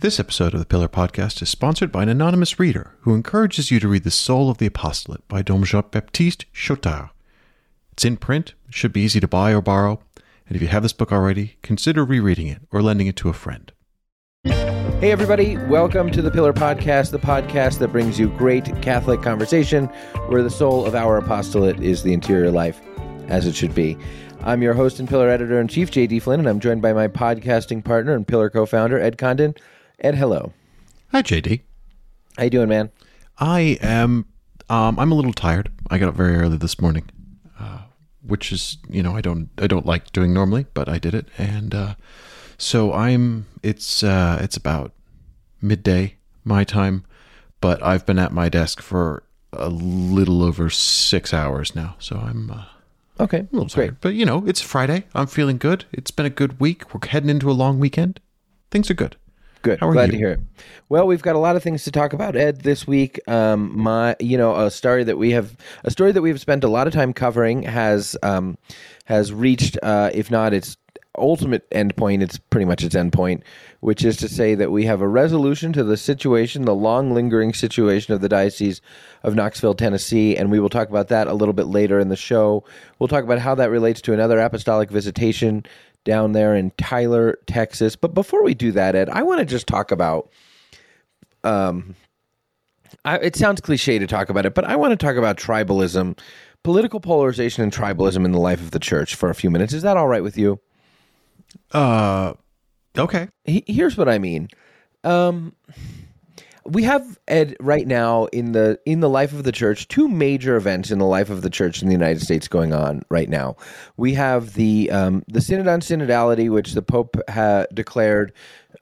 This episode of the Pillar Podcast is sponsored by an anonymous reader who encourages you to read The Soul of the Apostolate by Dom Jean Baptiste Chautard. It's in print, should be easy to buy or borrow, and if you have this book already, consider rereading it or lending it to a friend. Hey, everybody, welcome to the Pillar Podcast, the podcast that brings you great Catholic conversation where the soul of our apostolate is the interior life, as it should be. I'm your host and Pillar editor in chief, JD Flynn, and I'm joined by my podcasting partner and Pillar co founder, Ed Condon. Ed, hello. Hi, JD. How you doing, man? I am. Um, I'm a little tired. I got up very early this morning, uh, which is you know I don't I don't like doing normally, but I did it, and uh, so I'm. It's uh, it's about midday my time, but I've been at my desk for a little over six hours now, so I'm. Uh, Okay, a little great. tired, but you know, it's Friday. I'm feeling good. It's been a good week. We're heading into a long weekend. Things are good. Good. How are Glad you? to hear it. Well, we've got a lot of things to talk about, Ed, this week. Um, my, you know, a story that we have, a story that we've spent a lot of time covering has, um, has reached, uh, if not its ultimate endpoint, it's pretty much its endpoint, which is to say that we have a resolution to the situation, the long lingering situation of the diocese of Knoxville, Tennessee, and we will talk about that a little bit later in the show. We'll talk about how that relates to another apostolic visitation down there in Tyler, Texas. But before we do that, Ed, I want to just talk about. Um, I, it sounds cliche to talk about it, but I want to talk about tribalism, political polarization, and tribalism in the life of the church for a few minutes. Is that all right with you? Uh, okay. He- Here's what I mean. Um, we have Ed right now in the in the life of the church two major events in the life of the church in the United States going on right now. We have the um, the synod on synodality, which the Pope ha- declared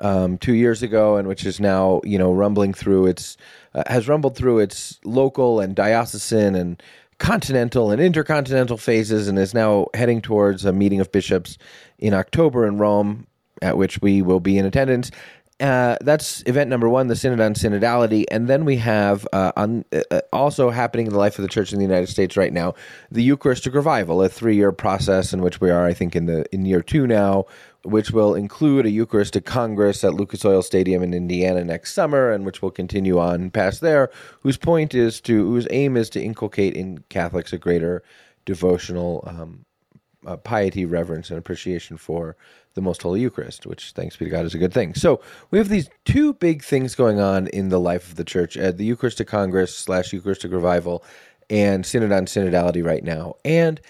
um, two years ago, and which is now you know rumbling through its uh, has rumbled through its local and diocesan and continental and intercontinental phases, and is now heading towards a meeting of bishops in October in Rome, at which we will be in attendance. Uh, that's event number one, the Synod on Synodality, and then we have uh, on uh, also happening in the life of the Church in the United States right now, the Eucharistic revival, a three-year process in which we are, I think, in the in year two now, which will include a Eucharistic Congress at Lucas Oil Stadium in Indiana next summer, and which will continue on past there. Whose point is to, whose aim is to inculcate in Catholics a greater devotional um, uh, piety, reverence, and appreciation for the Most Holy Eucharist, which, thanks be to God, is a good thing. So we have these two big things going on in the life of the Church: uh, the Eucharistic Congress slash Eucharistic Revival, and Synod on Synodality right now. And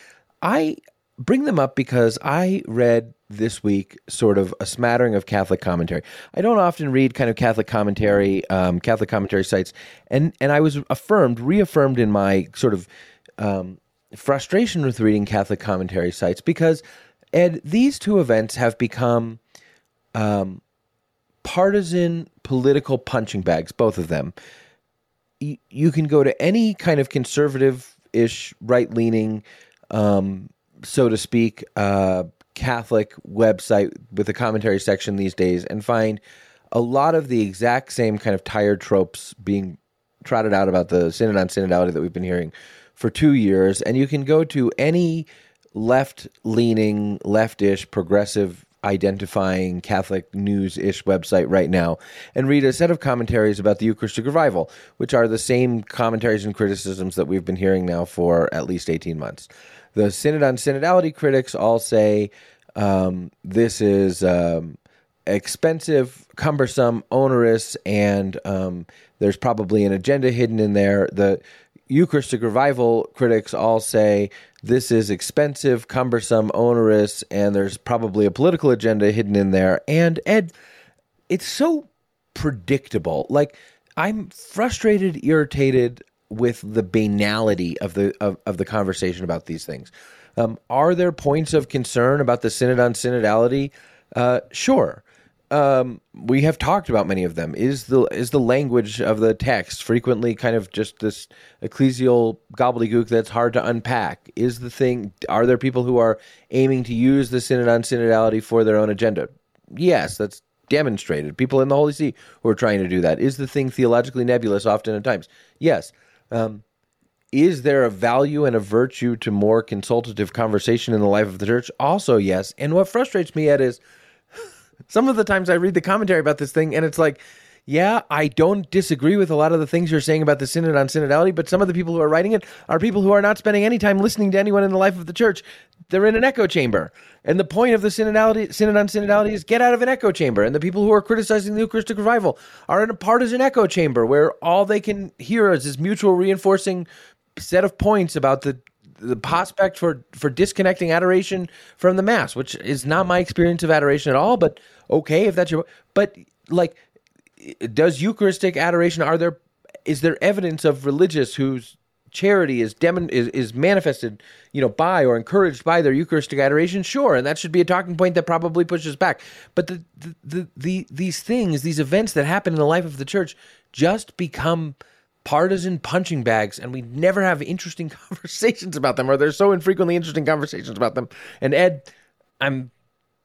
I bring them up because I read this week sort of a smattering of Catholic commentary. I don't often read kind of Catholic commentary, um, Catholic commentary sites, and and I was affirmed, reaffirmed in my sort of um, frustration with reading Catholic commentary sites because, Ed, these two events have become um, partisan political punching bags, both of them. You, can go to any kind of conservative ish, right leaning, um, so to speak, uh, Catholic website with a commentary section these days and find a lot of the exact same kind of tired tropes being trotted out about the synod on synodality that we've been hearing for two years. And you can go to any left leaning, leftish, progressive identifying Catholic news ish website right now and read a set of commentaries about the Eucharistic revival, which are the same commentaries and criticisms that we've been hearing now for at least 18 months. The Synod on Synodality critics all say um, this is um, expensive, cumbersome, onerous, and um, there's probably an agenda hidden in there. The Eucharistic revival critics all say this is expensive, cumbersome, onerous, and there's probably a political agenda hidden in there. And Ed, it's so predictable. Like I'm frustrated, irritated with the banality of the of, of the conversation about these things. Um, are there points of concern about the synod on synodality? Uh, sure. Um, we have talked about many of them. Is the is the language of the text frequently kind of just this ecclesial gobbledygook that's hard to unpack? Is the thing? Are there people who are aiming to use the synod on synodality for their own agenda? Yes, that's demonstrated. People in the Holy See who are trying to do that. Is the thing theologically nebulous often at times? Yes. Um, is there a value and a virtue to more consultative conversation in the life of the church? Also, yes. And what frustrates me, at is some of the times I read the commentary about this thing, and it's like, yeah, I don't disagree with a lot of the things you're saying about the synod on synodality, but some of the people who are writing it are people who are not spending any time listening to anyone in the life of the church. They're in an echo chamber. And the point of the synodality, synod on synodality is get out of an echo chamber. And the people who are criticizing the Eucharistic revival are in a partisan echo chamber where all they can hear is this mutual reinforcing set of points about the the prospect for for disconnecting adoration from the mass, which is not my experience of adoration at all. But okay, if that's your, but like, does Eucharistic adoration? Are there is there evidence of religious whose charity is, demon, is is manifested, you know, by or encouraged by their Eucharistic adoration? Sure, and that should be a talking point that probably pushes back. But the the, the, the these things, these events that happen in the life of the church, just become partisan punching bags and we never have interesting conversations about them or there's so infrequently interesting conversations about them and ed i'm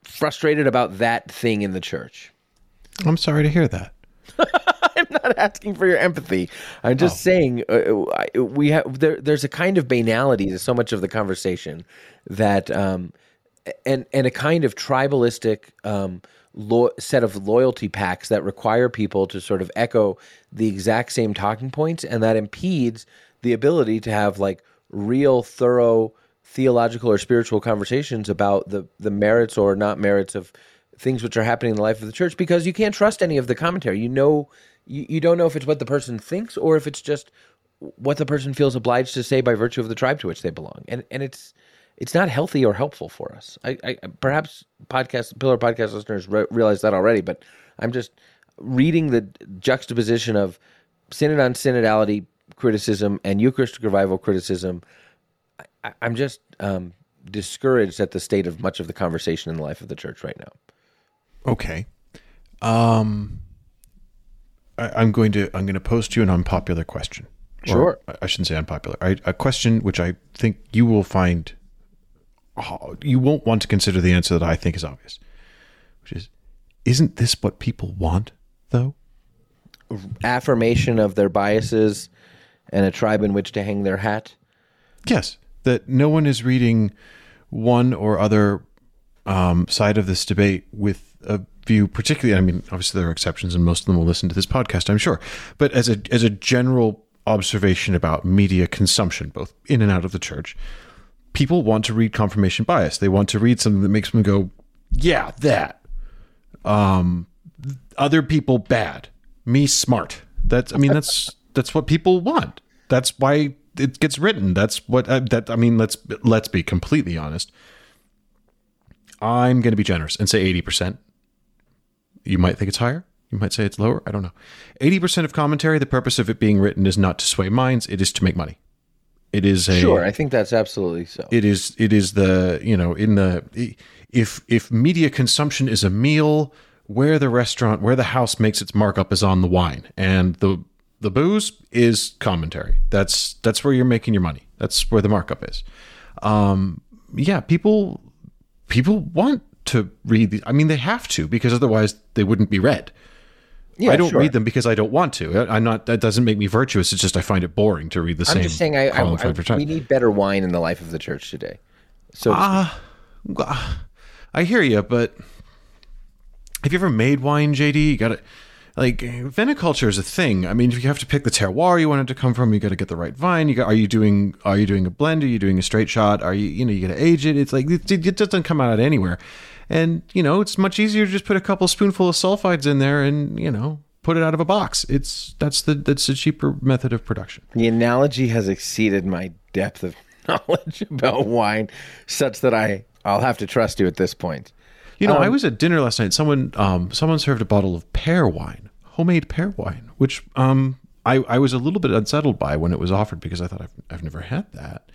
frustrated about that thing in the church I'm sorry to hear that. i'm not asking for your empathy i'm just Oh. saying uh, we have there, there's a kind of banality to so much of the conversation that um and and a kind of tribalistic um, lo- set of loyalty packs that require people to sort of echo the exact same talking points, and that impedes the ability to have like real, thorough theological or spiritual conversations about the the merits or not merits of things which are happening in the life of the church because you can't trust any of the commentary. You know, you, you don't know if it's what the person thinks or if it's just what the person feels obliged to say by virtue of the tribe to which they belong, and and it's it's not healthy or helpful for us. I, I perhaps podcast pillar podcast listeners re- realize that already, but I'm just reading the juxtaposition of synod on synodality criticism and Eucharistic revival criticism. I, I'm just um, discouraged at the state of much of the conversation in the life of the church right now. Okay. Um, I, I'm going to I'm going to post you an unpopular question. Sure. I- I shouldn't say unpopular. I, a question which I think you will find you won't want to consider the answer that I think is obvious, which is, isn't this what people want though? Affirmation of their biases and a tribe in which to hang their hat. Yes, that no one is reading one or other um, side of this debate with a view, particularly. I mean, obviously there are exceptions, and most of them will listen to this podcast, I'm sure. But as a as a general observation about media consumption, both in and out of the church, people want to read confirmation bias. They want to read something that makes them go, "Yeah, that." Um, other people bad, me smart. That's I mean that's that's what people want. That's why it gets written. That's what uh, that I mean. Let's let's be completely honest. I'm going to be generous and say eighty percent. You might think it's higher. You might say it's lower. I don't know. Eighty percent of commentary. The purpose of it being written is not to sway minds. It is to make money. It is a Sure, I think that's absolutely so. it is it is the you know in the if if media consumption is a meal where the restaurant where the house makes its markup is on the wine. And the the booze is commentary. That's that's where you're making your money. That's where the markup is. Um yeah people people want to read these i mean they have to because otherwise they wouldn't be read yeah, i don't sure. read them because i don't want to I- i'm not that doesn't make me virtuous it's just i find it boring to read the I'm same just saying, I, I, I- time. we need better wine in the life of the church today. So Ah, I hear you, but have you ever made wine, JD? You got to like viniculture is a thing. I mean, if you have to pick the terroir you want it to come from, you got to get the right vine. You got are you doing are you doing a blend? Are you doing a straight shot? Are you you know you got to age it? It's like it, it doesn't come out anywhere. And you know, it's much easier to just put a couple spoonful of sulfides in there and you know put it out of a box. It's that's the that's a cheaper method of production. The analogy has exceeded my depth of knowledge about wine, such that I I'll have to trust you at this point. You know, I Um, was at dinner last night. Someone, um, someone served a bottle of pear wine, homemade pear wine, which um, I, I was a little bit unsettled by when it was offered because I thought I've, I've never had that.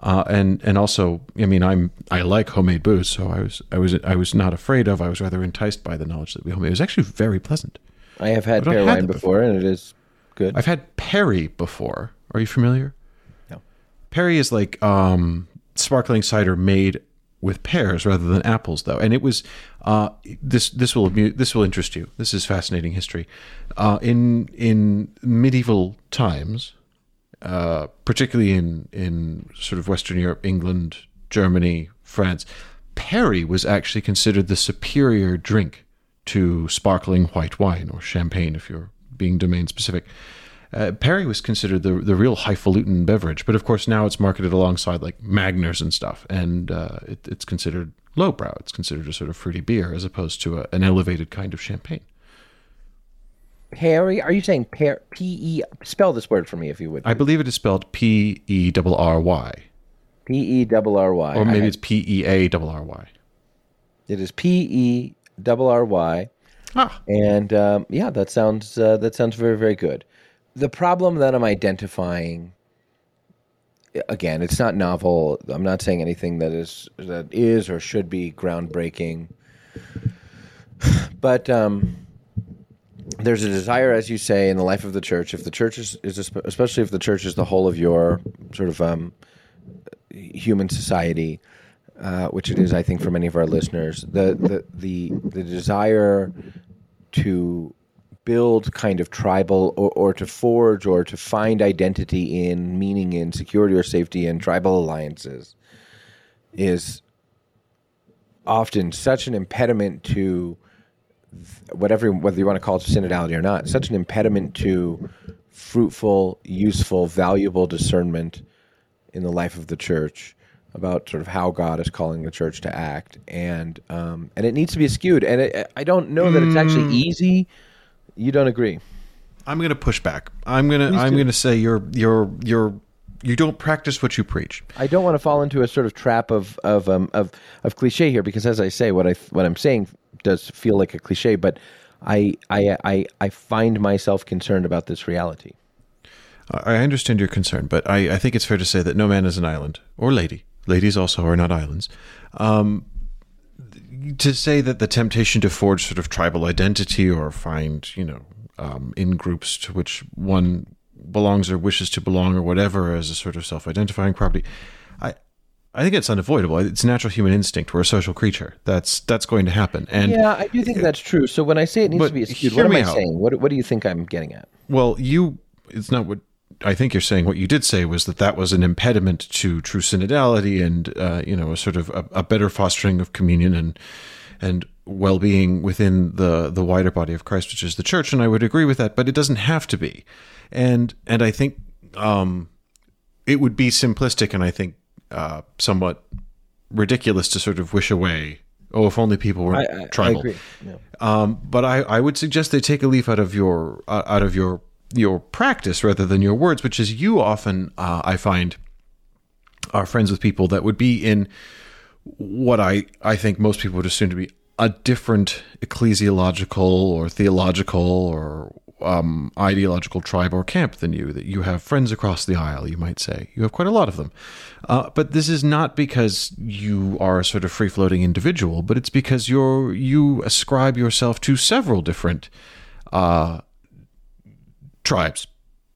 Uh, and and also, I mean, I'm I like homemade booze, so I was I was I was not afraid of. I was rather enticed by the knowledge that we homemade. It was actually very pleasant. I have had pear wine before, and it is good. I've had Perry before. Are you familiar? No. Perry is like um, sparkling cider made with pears rather than apples, though, and it was uh, this. This will amu- this will interest you. This is fascinating history. Uh, in in medieval times, uh, particularly in in sort of Western Europe, England, Germany, France, Perry was actually considered the superior drink to sparkling white wine or champagne if you're being domain specific. Uh, Perry was considered the the real highfalutin beverage, but of course now it's marketed alongside like Magners and stuff, and uh, it, it's considered lowbrow. It's considered a sort of fruity beer as opposed to a, an elevated kind of champagne. Perry, are you saying per, P E? Spell this word for me, if you would. I believe it is spelled P E R R Y, P E double R Y. or maybe it's P E A R R Y. It is P E double R Y. Ah, And um, yeah, that sounds uh, that sounds very very good. The problem that I'm identifying, again, it's not novel. I'm not saying anything that is that is or should be groundbreaking. But um, there's a desire, as you say, in the life of the church. If the church is, is especially if the church is the whole of your sort of um, human society, uh, which it is, I think, for many of our listeners, the the the, the desire to build kind of tribal or, or to forge or to find identity in meaning in security or safety in tribal alliances is often such an impediment to whatever whether you want to call it synodality or not such an impediment to fruitful useful valuable discernment in the life of the church about sort of how God is calling the church to act, and um, and it needs to be skewed. And it, I don't know that it's actually easy. You don't agree? I'm going to push back. I'm going to I'm going to say you're you're you're you don't practice what you preach. I don't want to fall into a sort of trap of of um, of of cliche here, because as I say, what I what I'm saying does feel like a cliche, but I I I, I find myself concerned about this reality. I understand your concern, but I, I think it's fair to say that no man is an island or lady. Ladies also are not islands. Um, to say that the temptation to forge sort of tribal identity or find, you know, um, in groups to which one belongs or wishes to belong or whatever as a sort of self-identifying property, I, I think it's unavoidable. It's natural human instinct. We're a social creature. That's that's going to happen. And Yeah, I do think that's true. So when I say it needs to be skewed, what am I out. saying? What what do you think I'm getting at? Well, you, it's not what I think you're saying. What you did say was that that was an impediment to true synodality and, uh, you know, a sort of a, a better fostering of communion and, and well-being within the, the wider body of Christ, which is the church. And I would agree with that, but it doesn't have to be. And, and I think, um, it would be simplistic and I think, uh, somewhat ridiculous to sort of wish away. Oh, if only people were I, I, tribal. agree. Yeah. Um, but I, I would suggest they take a leaf out of your uh, out of your your practice rather than your words, which is you often uh, I find are friends with people that would be in what I I think most people would assume to be a different ecclesiological or theological or um, ideological tribe or camp than you. That you have friends across the aisle, you might say. You have quite a lot of them. Uh, but this is not because you are a sort of free floating individual, but it's because you're you ascribe yourself to several different uh, tribes.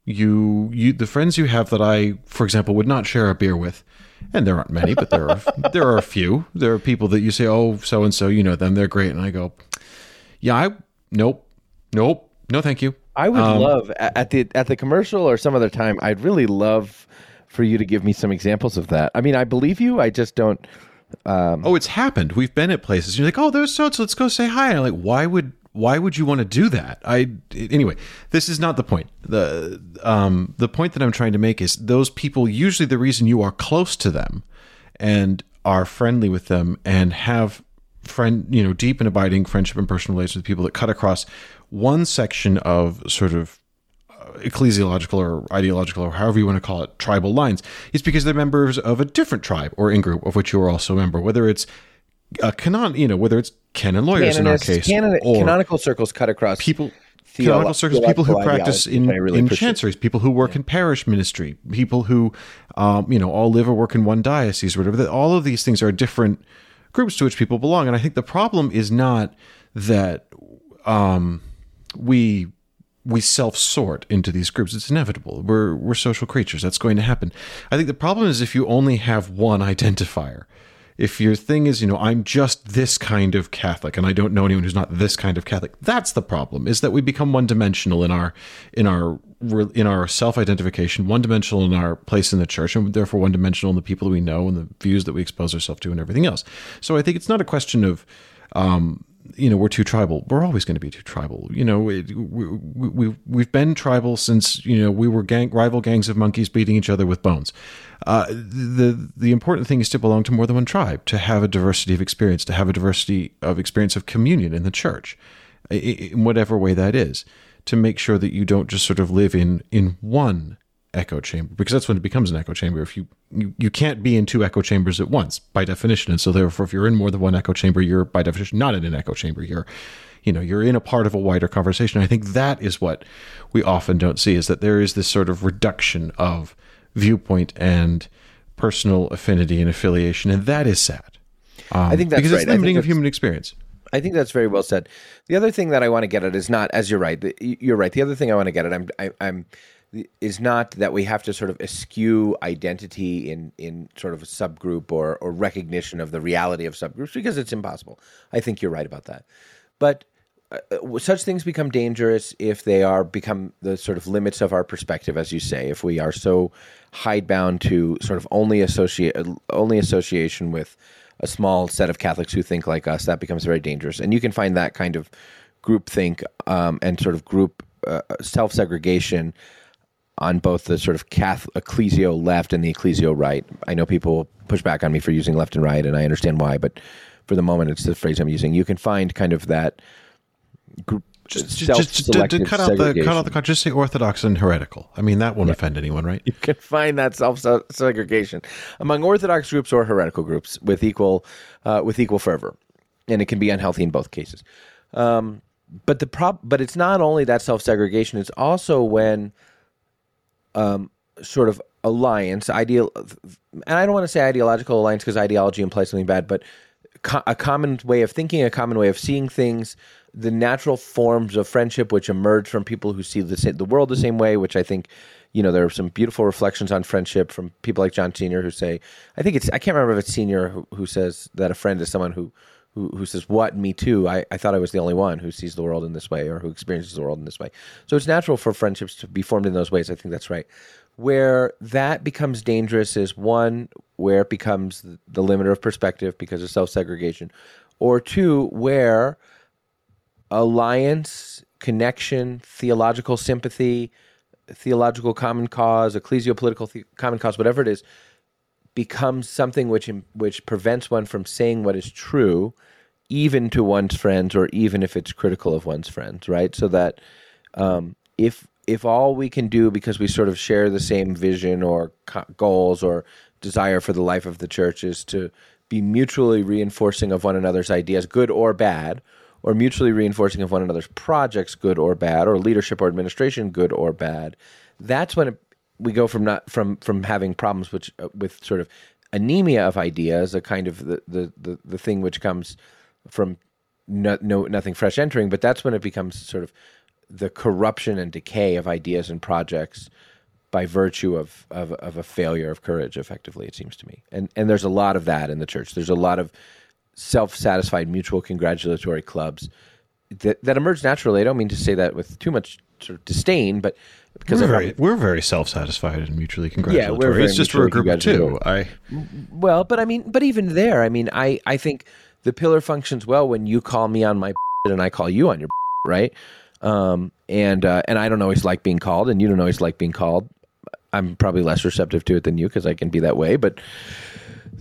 You you the friends you have that I, for example, would not share a beer with, and there aren't many, but there are there are a few. There are people that you say, oh, so and so, you know them, they're great, and I go, yeah, I nope, nope, no, thank you. I would Um, love at the at the commercial or some other time. I'd really love for you to give me some examples of that. I mean, I believe you. I just don't. Um, Oh, it's happened. We've been at places. You're like, oh, there's so so. Let's go say hi. And I'm like, why would why would you want to do that? I anyway. This is not the point. the um The point that I'm trying to make is those people. Usually, the reason you are close to them and are friendly with them and have friend you know deep and abiding friendship and personal relations with people that cut across one section of sort of ecclesiological or ideological or however you want to call it tribal lines is because they're members of a different tribe or in group of which you are also a member whether it's a canon you know whether it's canon lawyers in our case canon- or canonical circles cut across people theolo- canonical circles people who practice in, really in chanceries people who work in parish ministry people who um, you know all live or work in one diocese or whatever that all of these things are different groups to which people belong and i think the problem is not that um, we we self sort into these groups. It's inevitable. We're we're social creatures. That's going to happen. I think the problem is if you only have one identifier. If your thing is, you know, I'm just this kind of Catholic and I don't know anyone who's not this kind of Catholic, that's the problem. Is that we become one dimensional in our in our in our self identification, one dimensional in our place in the church, and therefore one dimensional in the people that we know and the views that we expose ourselves to and everything else. So I think it's not a question of um, you know we're too tribal. We're always going to be too tribal. You know, it, we, we we've been tribal since you know we were gang, rival gangs of monkeys beating each other with bones. Uh, the the important thing is to belong to more than one tribe, to have a diversity of experience, to have a diversity of experience of communion in the church, in whatever way that is, to make sure that you don't just sort of live in in one echo chamber because that's when it becomes an echo chamber. If you, you you can't be in two echo chambers at once by definition. And so therefore if you're in more than one echo chamber you're by definition not in an echo chamber. You're you know you're in a part of a wider conversation. I think that is what we often don't see is that there is this sort of reduction of viewpoint and personal affinity and affiliation. And that is sad. Um, i think that's because right. it's limiting of human experience. I think that's very well said. The other thing that I want to get at is not, as you're right, you're right. The other thing I want to get at, I'm, I, I'm is not that we have to sort of eschew identity in in sort of a subgroup or or recognition of the reality of subgroups because it's impossible. I think you're right about that. But uh, uh, such things become dangerous if they are become the sort of limits of our perspective, as you say. If we are so hidebound to sort of only associate only association with a small set of Catholics who think like us, that becomes very dangerous. And you can find that kind of group think um, and sort of group uh, self segregation on both the sort of Catholic ecclesio left and the ecclesio right. I know people push back on me for using left and right, and I understand why, but for the moment, it's the phrase I'm using. You can find kind of that group. Just, just to, to, cut out the cut out the just say orthodox and heretical. I mean that won't yeah. offend anyone, right? You can find that self segregation among orthodox groups or heretical groups with equal uh, with equal fervor, and it can be unhealthy in both cases. Um, but the prop, but it's not only that self segregation; it's also when um, sort of alliance, ideal, and I don't want to say ideological alliance because ideology implies something bad, but co- a common way of thinking, a common way of seeing things, the natural forms of friendship which emerge from people who see the the world the same way, which I think. You know, there are some beautiful reflections on friendship from people like John Senior who say, I think it's, I can't remember if it's Senior who, who says that a friend is someone who, who, says, What? Me too. I, I thought I was the only one who sees the world in this way or who experiences the world in this way. So it's natural for friendships to be formed in those ways. I think that's right. Where that becomes dangerous is one, where it becomes the limiter of perspective because of self segregation, or two, where alliance, connection, theological sympathy, theological common cause, ecclesiopolitical the- common cause, whatever it is, becomes something which which prevents one from saying what is true even to one's friends or even if it's critical of one's friends, right? So that um, if if all we can do because we sort of share the same vision or co- goals or desire for the life of the church is to be mutually reinforcing of one another's ideas, good or bad, or mutually reinforcing of one another's projects, good or bad, or leadership or administration, good or bad, that's when it, we go from not from from having problems which uh, with sort of anemia of ideas, a kind of the the the, the thing which comes from no, no nothing fresh entering, but that's when it becomes sort of the corruption and decay of ideas and projects by virtue of, of, of a failure of courage effectively it seems to me. And and there's a lot of that in the church. There's a lot of self-satisfied mutual congratulatory clubs that that emerge naturally. I don't mean to say that with too much sort of disdain but because we're very, we're very self-satisfied and mutually congratulatory. Yeah, we're very it's just we're a group of two. I well, but I mean, but even there, I mean, I I think the pillar functions well when you call me on my and I call you on your right. Um, and uh, and I don't always like being called, and you don't always like being called. I'm probably less receptive to it than you because I can be that way, but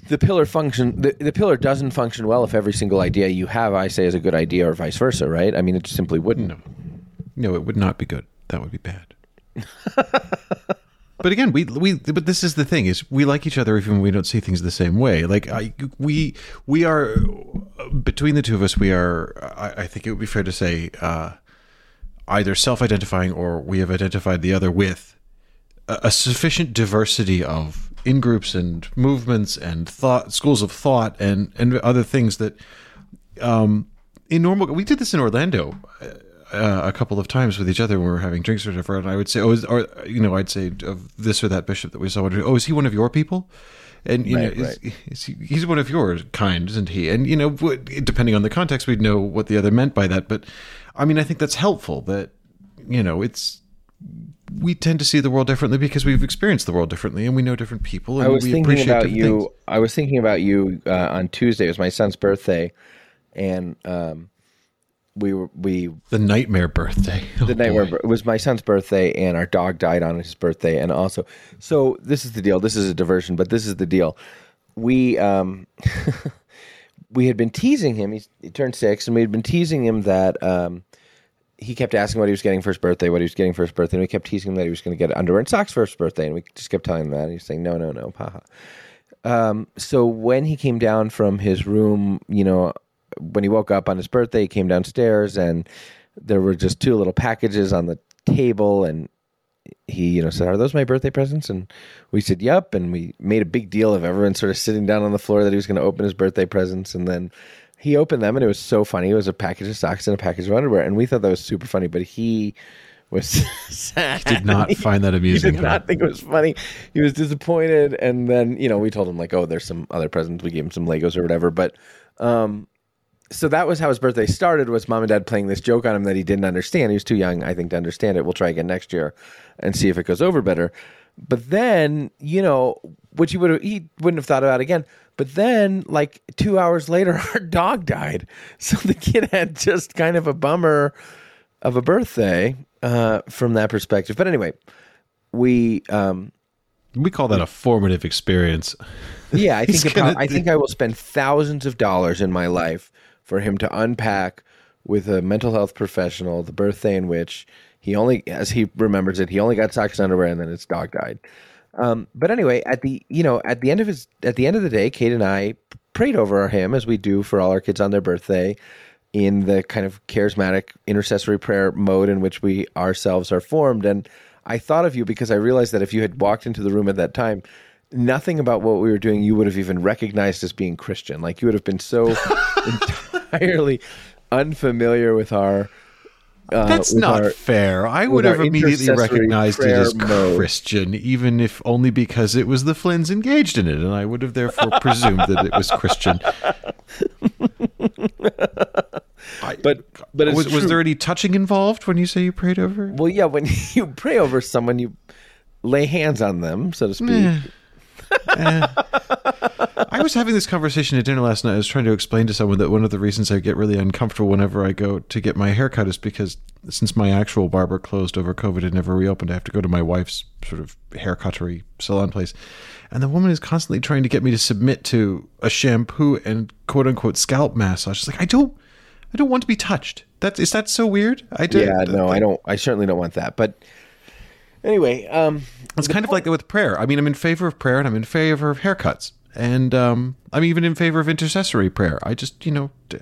the pillar function the, the pillar doesn't function well if every single idea you have I say is a good idea or vice versa, right? I mean, it simply wouldn't. No, no, it would not be good. That would be bad. but again, we we but this is the thing is we like each other even when we don't see things the same way. Like I we we are between the two of us, we are. I, I think it would be fair to say uh, either self-identifying or we have identified the other with a, a sufficient diversity of in groups and movements and thought schools of thought and and other things that um in normal we did this in Orlando uh, a couple of times with each other when we were having drinks or whatever, and I would say, "Oh, is, or you know, I'd say of this or that bishop that we saw. Oh, is he one of your people?" And you right, know, right. Is, is he, he's one of your kind, isn't he? And you know, depending on the context, we'd know what the other meant by that. But I mean, I think that's helpful. That you know, it's we tend to see the world differently because we've experienced the world differently and we know different people. And I was we thinking about you. Things. I was thinking about you uh, on Tuesday. It was my son's birthday, and um, we were we The nightmare birthday. Oh, the night where boy. it was my son's birthday and our dog died on his birthday and also so this is the deal. This is a diversion but this is the deal. We um we had been teasing him. He's, he turned six and we had been teasing him that um he kept asking what he was getting for his birthday what he was getting for his birthday. And we kept teasing him that he was going to get underwear and socks for his birthday and we just kept telling him that. And he was saying no no no haha um, so when he came down from his room, you know, when he woke up on his birthday, he came downstairs and there were just two little packages on the table and he, you know, said, Are those my birthday presents? And we said, Yep. And we made a big deal of everyone sort of sitting down on the floor that he was going to open his birthday presents. And then he opened them and it was so funny. It was a package of socks and a package of underwear. And we thought that was super funny, but he was sad. Did not find that He amusing. did not think it was funny. He was disappointed, and then you know we told him like, oh, there's some other presents. We gave him some Legos or whatever. But um, so that was how his birthday started. Was mom and dad playing this joke on him that he didn't understand? He was too young, I think, to understand it. We'll try again next year and see if it goes over better. But then you know, which he would have he wouldn't have thought about again. But then, like two hours later, our dog died. So the kid had just kind of a bummer of a birthday uh, from that perspective. But anyway, we um, We call that a formative experience. yeah, I think about, gonna I think I will spend thousands of dollars in my life for him to unpack with a mental health professional the birthday in which he only, as he remembers it, he only got socks and underwear, and then his dog died. Um, but anyway, at the you know at the end of his at the end of the day, Kate and I prayed over him as we do for all our kids on their birthday in the kind of charismatic intercessory prayer mode in which we ourselves are formed. And I thought of you because I realized that if you had walked into the room at that time, nothing about what we were doing you would have even recognized as being Christian. Like you would have been so entirely unfamiliar with our. Uh, That's with not our- fair. I would have immediately recognized it as mode. Christian, even if only because it was the Flynns engaged in it, and I would have therefore presumed that it was Christian. I- But but it's was, was there any touching involved when you say you prayed over? Well, yeah, when you pray over someone, you lay hands on them, so to speak. Eh. I was having this conversation at dinner last night. I was trying to explain to someone that one of the reasons I get really uncomfortable whenever I go to get my hair cut is because since my actual barber closed over COVID and never reopened, I have to go to my wife's sort of haircuttery salon place. And the woman is constantly trying to get me to submit to a shampoo and quote unquote scalp massage. It's like I don't I don't want to be touched. That's is that so weird? I do, Yeah, no, I don't. I certainly don't want that. But anyway, um, It's kind of like that with prayer. I mean, I'm in favor of prayer and I'm in favor of haircuts. And um, I'm even in favor of intercessory prayer. I just, you know, d-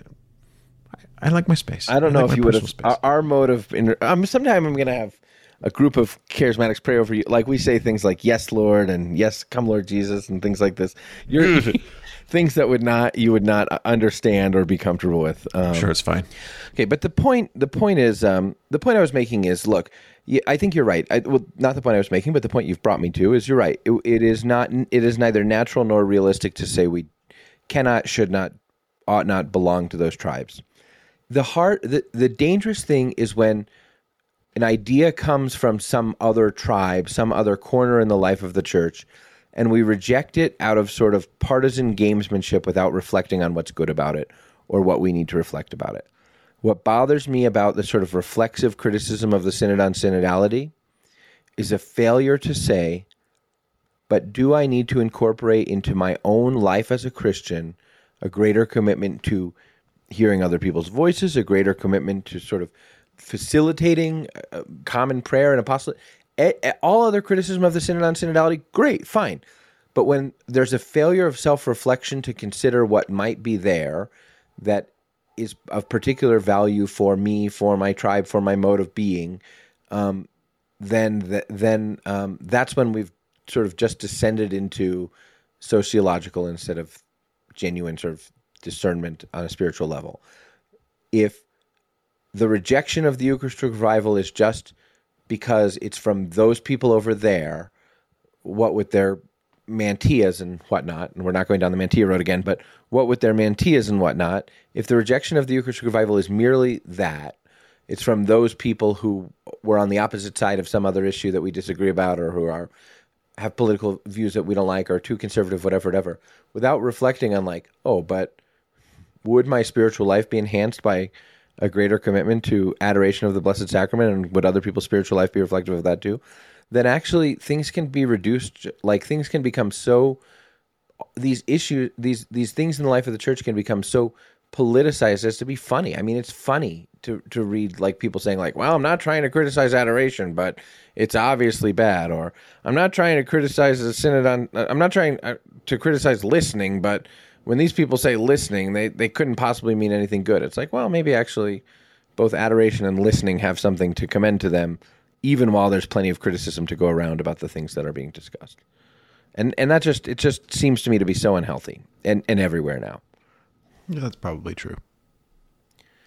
I, I like my space. I don't know like if you would have. space. Our, our mode of inter- um, sometime I'm going to have a group of charismatics pray over you. Like we say things like "Yes, Lord" and "Yes, come, Lord Jesus" and things like this. You're things that would not you would not understand or be comfortable with. Um, sure, it's fine. Okay, but the point the point is um, the point I was making is look, y- I think you're right. I, well, not the point I was making, but the point you've brought me to is you're right. It, it is not it is neither natural nor realistic to say we cannot, should not, ought not belong to those tribes. The heart the, the dangerous thing is when an idea comes from some other tribe, some other corner in the life of the church, and we reject it out of sort of partisan gamesmanship without reflecting on what's good about it or what we need to reflect about it. What bothers me about the sort of reflexive criticism of the Synod on synodality is a failure to say, but do I need to incorporate into my own life as a Christian a greater commitment to hearing other people's voices, a greater commitment to sort of facilitating uh, common prayer and apostolate? All other criticism of the Synod on synodality, great, fine. But when there's a failure of self reflection to consider what might be there that is of particular value for me, for my tribe, for my mode of being, um, then th- then um, that's when we've sort of just descended into sociological instead of genuine sort of discernment on a spiritual level. If the rejection of the Eucharistic revival is just because it's from those people over there, what with their mantillas and whatnot, and we're not going down the mantilla road again, but what with their mantillas and whatnot, if the rejection of the Eucharistic revival is merely that, it's from those people who were on the opposite side of some other issue that we disagree about or who are have political views that we don't like or too conservative, whatever, whatever, without reflecting on like, oh, but would my spiritual life be enhanced by a greater commitment to adoration of the Blessed Sacrament and would other people's spiritual life be reflective of that too, then actually things can be reduced. Like things can become so these issues, these these things in the life of the church can become so politicized as to be funny. I mean, it's funny to to read like people saying like, "Well, I'm not trying to criticize adoration, but it's obviously bad," or "I'm not trying to criticize the synod on. I'm not trying uh, to criticize listening, but." When these people say listening, they, they couldn't possibly mean anything good. It's like, well, maybe actually both adoration and listening have something to commend to them, even while there's plenty of criticism to go around about the things that are being discussed. And and that just it just seems to me to be so unhealthy and, and everywhere now. Yeah, that's probably true.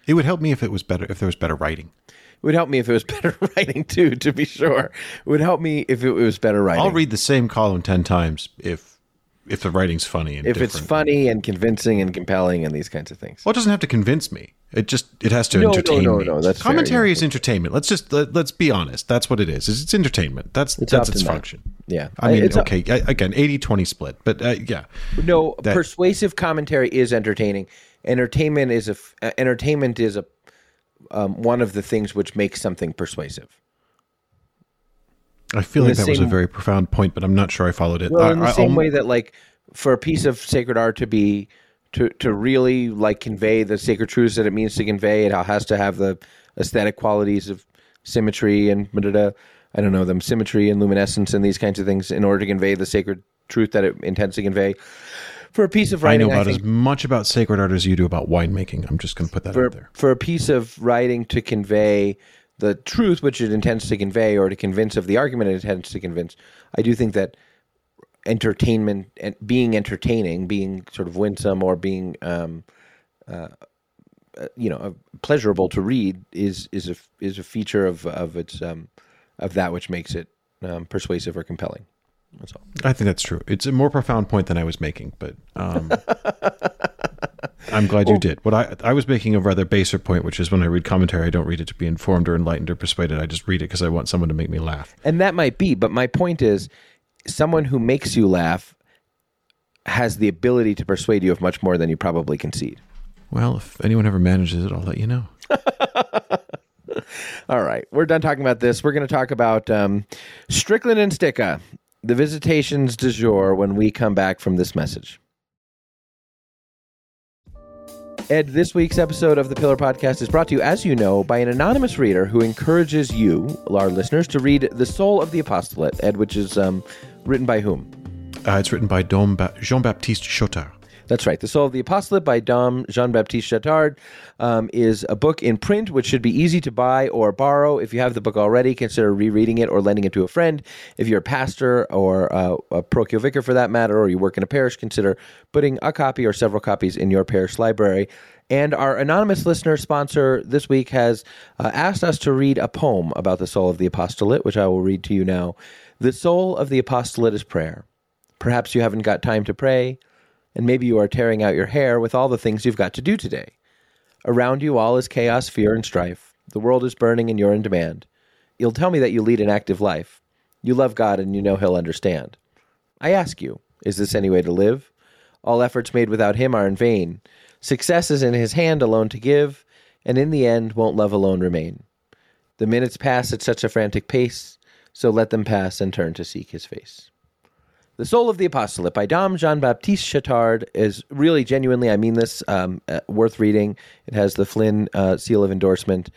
It would help me if it was better if there was better writing. It would help me if it was better writing too, to be sure. It would help me if it was better writing. I'll read the same column ten times if if the writing's funny and if it's funny and convincing and compelling and these kinds of things. Well, it doesn't have to convince me. It just it has to No, no, entertain no, me. no, that's fair, commentary yeah. is entertainment. Let's just let, let's be honest. That's what it is. Is it's entertainment. That's that's often its that. function. Yeah. I mean, It's okay, I- again, 80-20 split, but uh, yeah, No, That- persuasive commentary is entertaining. Entertainment is a uh, entertainment is a um, one of the things which makes something persuasive. I feel In like that was a very profound point, but I'm not sure I followed it. Well, I- in the I- same I'll- way that like for a piece of sacred art to be to to really like convey the sacred truths that it means to convey, it has to have the aesthetic qualities of symmetry and blah, blah, blah. I don't know them symmetry and luminescence and these kinds of things in order to convey the sacred truth that it intends to convey. For a piece of writing, I know about think, as much about sacred art as you do about winemaking. I'm just going to put that for out there. for a piece of writing to convey the truth which it intends to convey or to convince of the argument it intends to convince i do think that entertainment and being entertaining being sort of winsome or being um, uh, uh, you know uh, pleasurable to read is is a is a feature of of its um, of that which makes it um, persuasive or compelling that's all I think that's true. It's a more profound point than I was making, but um, I'm glad you did. What I I was making a rather baser point, which is when I read commentary, I don't read it to be informed or enlightened or persuaded. I just read it because I want someone to make me laugh. And that might be, but my point is someone who makes you laugh has the ability to persuade you of much more than you probably concede. Well, if anyone ever manages it, I'll let you know. All right, we're done talking about this. We're going to talk about um, Strickland and Stika, the visitations du jour, when we come back from this message. Ed, this week's episode of the Pillar Podcast is brought to you, as you know, by an anonymous reader who encourages you, our listeners, to read The Soul of the Apostolate, Ed, which is um, written by whom? Uh, it's written by Dom ba- Jean-Baptiste Chautard. That's right. The Soul of the Apostolate by Dom Jean Baptiste Chautard um, is a book in print which should be easy to buy or borrow. If you have the book already, consider rereading it or lending it to a friend. If you're a pastor or uh, a parochial vicar for that matter, or you work in a parish, consider putting a copy or several copies in your parish library. And our anonymous listener sponsor this week has uh, asked us to read a poem about the soul of the apostolate, which I will read to you now. The soul of the apostolate is prayer. Perhaps you haven't got time to pray, and maybe you are tearing out your hair with all the things you've got to do today. Around you, all is chaos, fear, and strife. The world is burning, and you're in demand. You'll tell me that you lead an active life. You love God, and you know He'll understand. I ask you, is this any way to live? All efforts made without Him are in vain. Success is in His hand alone to give, and in the end, won't love alone remain? The minutes pass at such a frantic pace, so let them pass and turn to seek His face. The Soul of the Apostolate by Dom Jean Baptiste Chautard is really genuinely, I mean this, um, uh, worth reading. It has the Flynn uh, seal of endorsement.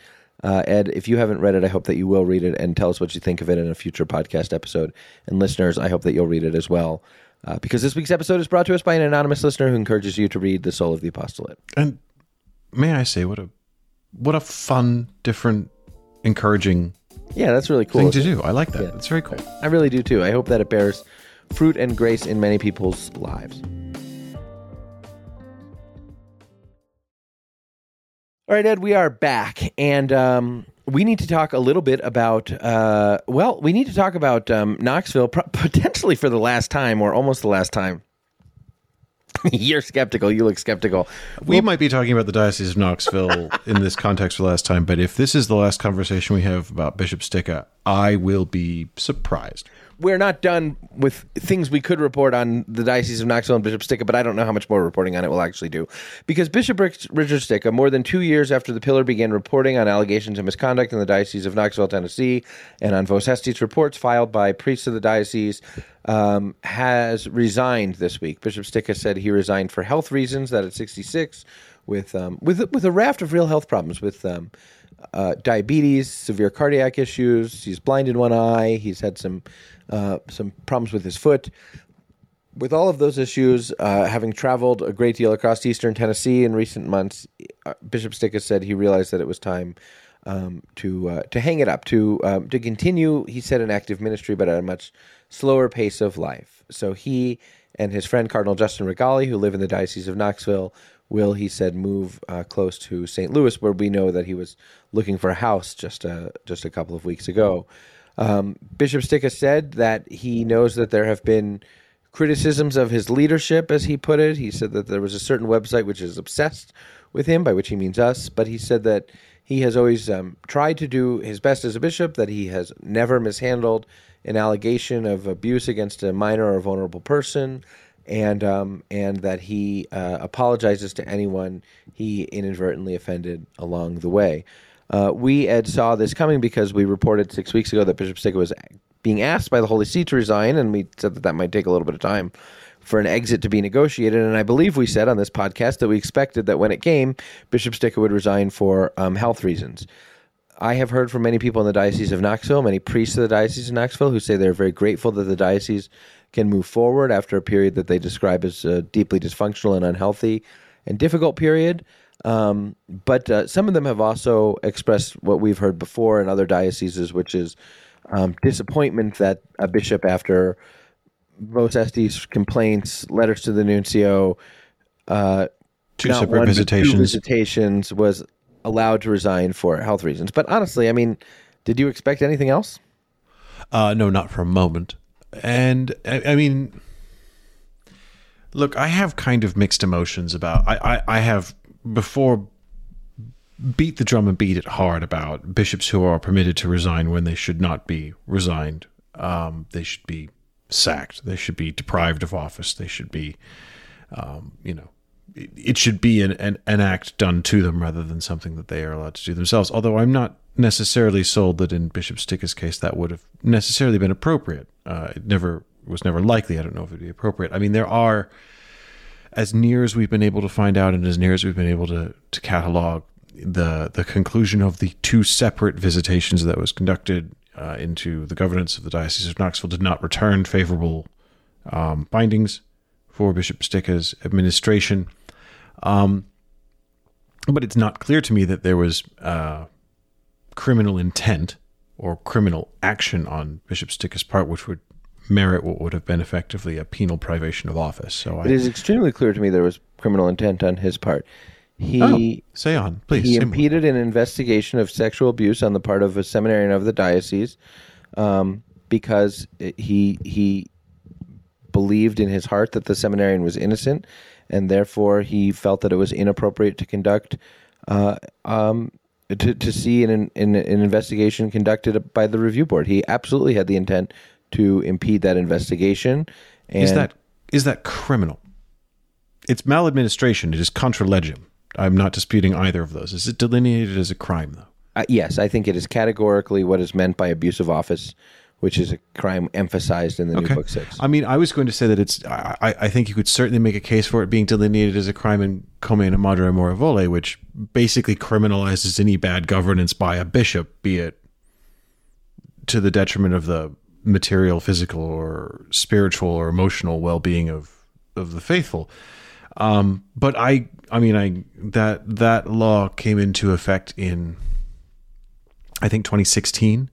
Uh, Ed, if you haven't read it, I hope that you will read it and tell us what you think of it in a future podcast episode. And listeners, I hope that you'll read it as well. Uh, because this week's episode is brought to us by an anonymous listener who encourages you to read The Soul of the Apostolate. And may I say, what a what a fun, different, encouraging Yeah, that's really cool. thing to do. I like that. It's very cool. I really do too. I hope that it bears fruit and grace in many people's lives. All right, Ed, we are back, and um, we need to talk a little bit about. Uh, well, we need to talk about um, Knoxville, pro- potentially for the last time, or almost the last time. You're skeptical. You look skeptical. We might be talking about the Diocese of Knoxville in this context for the last time, but if this is the last conversation we have about Bishop Stika, I will be surprised. We're not done with things we could report on the Diocese of Knoxville and Bishop Stika, but I don't know how much more reporting on it we'll actually do. Because Bishop Richard Stika, more than two years after the pillar began reporting on allegations of misconduct in the Diocese of Knoxville, Tennessee, and on Vos reports filed by priests of the diocese, um, has resigned this week. Bishop Stika said he resigned for health reasons, that at 66, with, um, with, with a raft of real health problems, with um, uh, diabetes, severe cardiac issues. He's blind in one eye. He's had some uh, some problems with his foot. With all of those issues, uh, having traveled a great deal across eastern Tennessee in recent months, uh, Bishop Stika said he realized that it was time um, to uh, to hang it up, to um, to continue. He said an active ministry, but at a much slower pace of life. So he and his friend Cardinal Justin Rigali, who live in the Diocese of Knoxville, will he said move uh, close to St. Louis, where we know that he was looking for a house just a just a couple of weeks ago. Um, Bishop Stika said that he knows that there have been criticisms of his leadership, as he put it. He said that there was a certain website which is obsessed with him, by which he means us. But he said that he has always um, tried to do his best as a bishop, that he has never mishandled an allegation of abuse against a minor or vulnerable person, and um, and that he uh, apologizes to anyone he inadvertently offended along the way. Uh, we Ed saw this coming because we reported six weeks ago that Bishop Stika was being asked by the Holy See to resign, and we said that that might take a little bit of time for an exit to be negotiated. And I believe we said on this podcast that we expected that when it came, Bishop Stika would resign for um, health reasons. I have heard from many people in the Diocese of Knoxville, many priests of the Diocese of Knoxville, who say they're very grateful that the diocese can move forward after a period that they describe as a deeply dysfunctional and unhealthy and difficult period. Um, but uh, some of them have also expressed what we've heard before in other dioceses, which is um, disappointment that a bishop, after Vos Estis complaints, letters to the nuncio, uh, Two separate one, but two visitations. visitations, was allowed to resign for health reasons. But honestly, I mean, did you expect anything else? Uh, no, not for a moment. And I, I mean, look, I have kind of mixed emotions about. I, I, I have before beat the drum and beat it hard about bishops who are permitted to resign when they should not be resigned. Um, they should be sacked. They should be deprived of office. They should be, um, you know, it, should be an, an, an act done to them rather than something that they are allowed to do themselves. Although I'm not necessarily sold that in Bishop Stika's case that would have necessarily been appropriate. Uh, it never was never likely. I don't know if it'd be appropriate. I mean, there are, as near as we've been able to find out, and as near as we've been able to to catalog the the conclusion of the two separate visitations that was conducted uh, into the governance of the Diocese of Knoxville did not return favorable um, findings for Bishop Stika's administration. Um, but it's not clear to me that there was uh, criminal intent or criminal action on Bishop Stika's part, which would merit what would have been effectively a penal privation of office. So I It is extremely clear to me there was criminal intent on his part. He oh, say on, please. he impeded an investigation of sexual abuse on the part of a seminarian of the diocese um, because he he believed in his heart that the seminarian was innocent, and therefore he felt that it was inappropriate to conduct uh, um, to to see an, an an investigation conducted by the review board. He absolutely had the intent to impede that investigation. And Is that is that criminal? It's maladministration. It is contra legem. I'm not disputing either of those. Is it delineated as a crime though? Uh, yes, I think it is categorically what is meant by abuse of office, which is a crime emphasized in the new book six. I mean, I was going to say that it's. I, I think you could certainly make a case for it being delineated as a crime in Come una madre amorevole, which basically criminalizes any bad governance by a bishop, be it to the detriment of the material, physical, or spiritual or emotional well-being of of the faithful. Um, but I, I mean, I that that law came into effect in, I think, 2016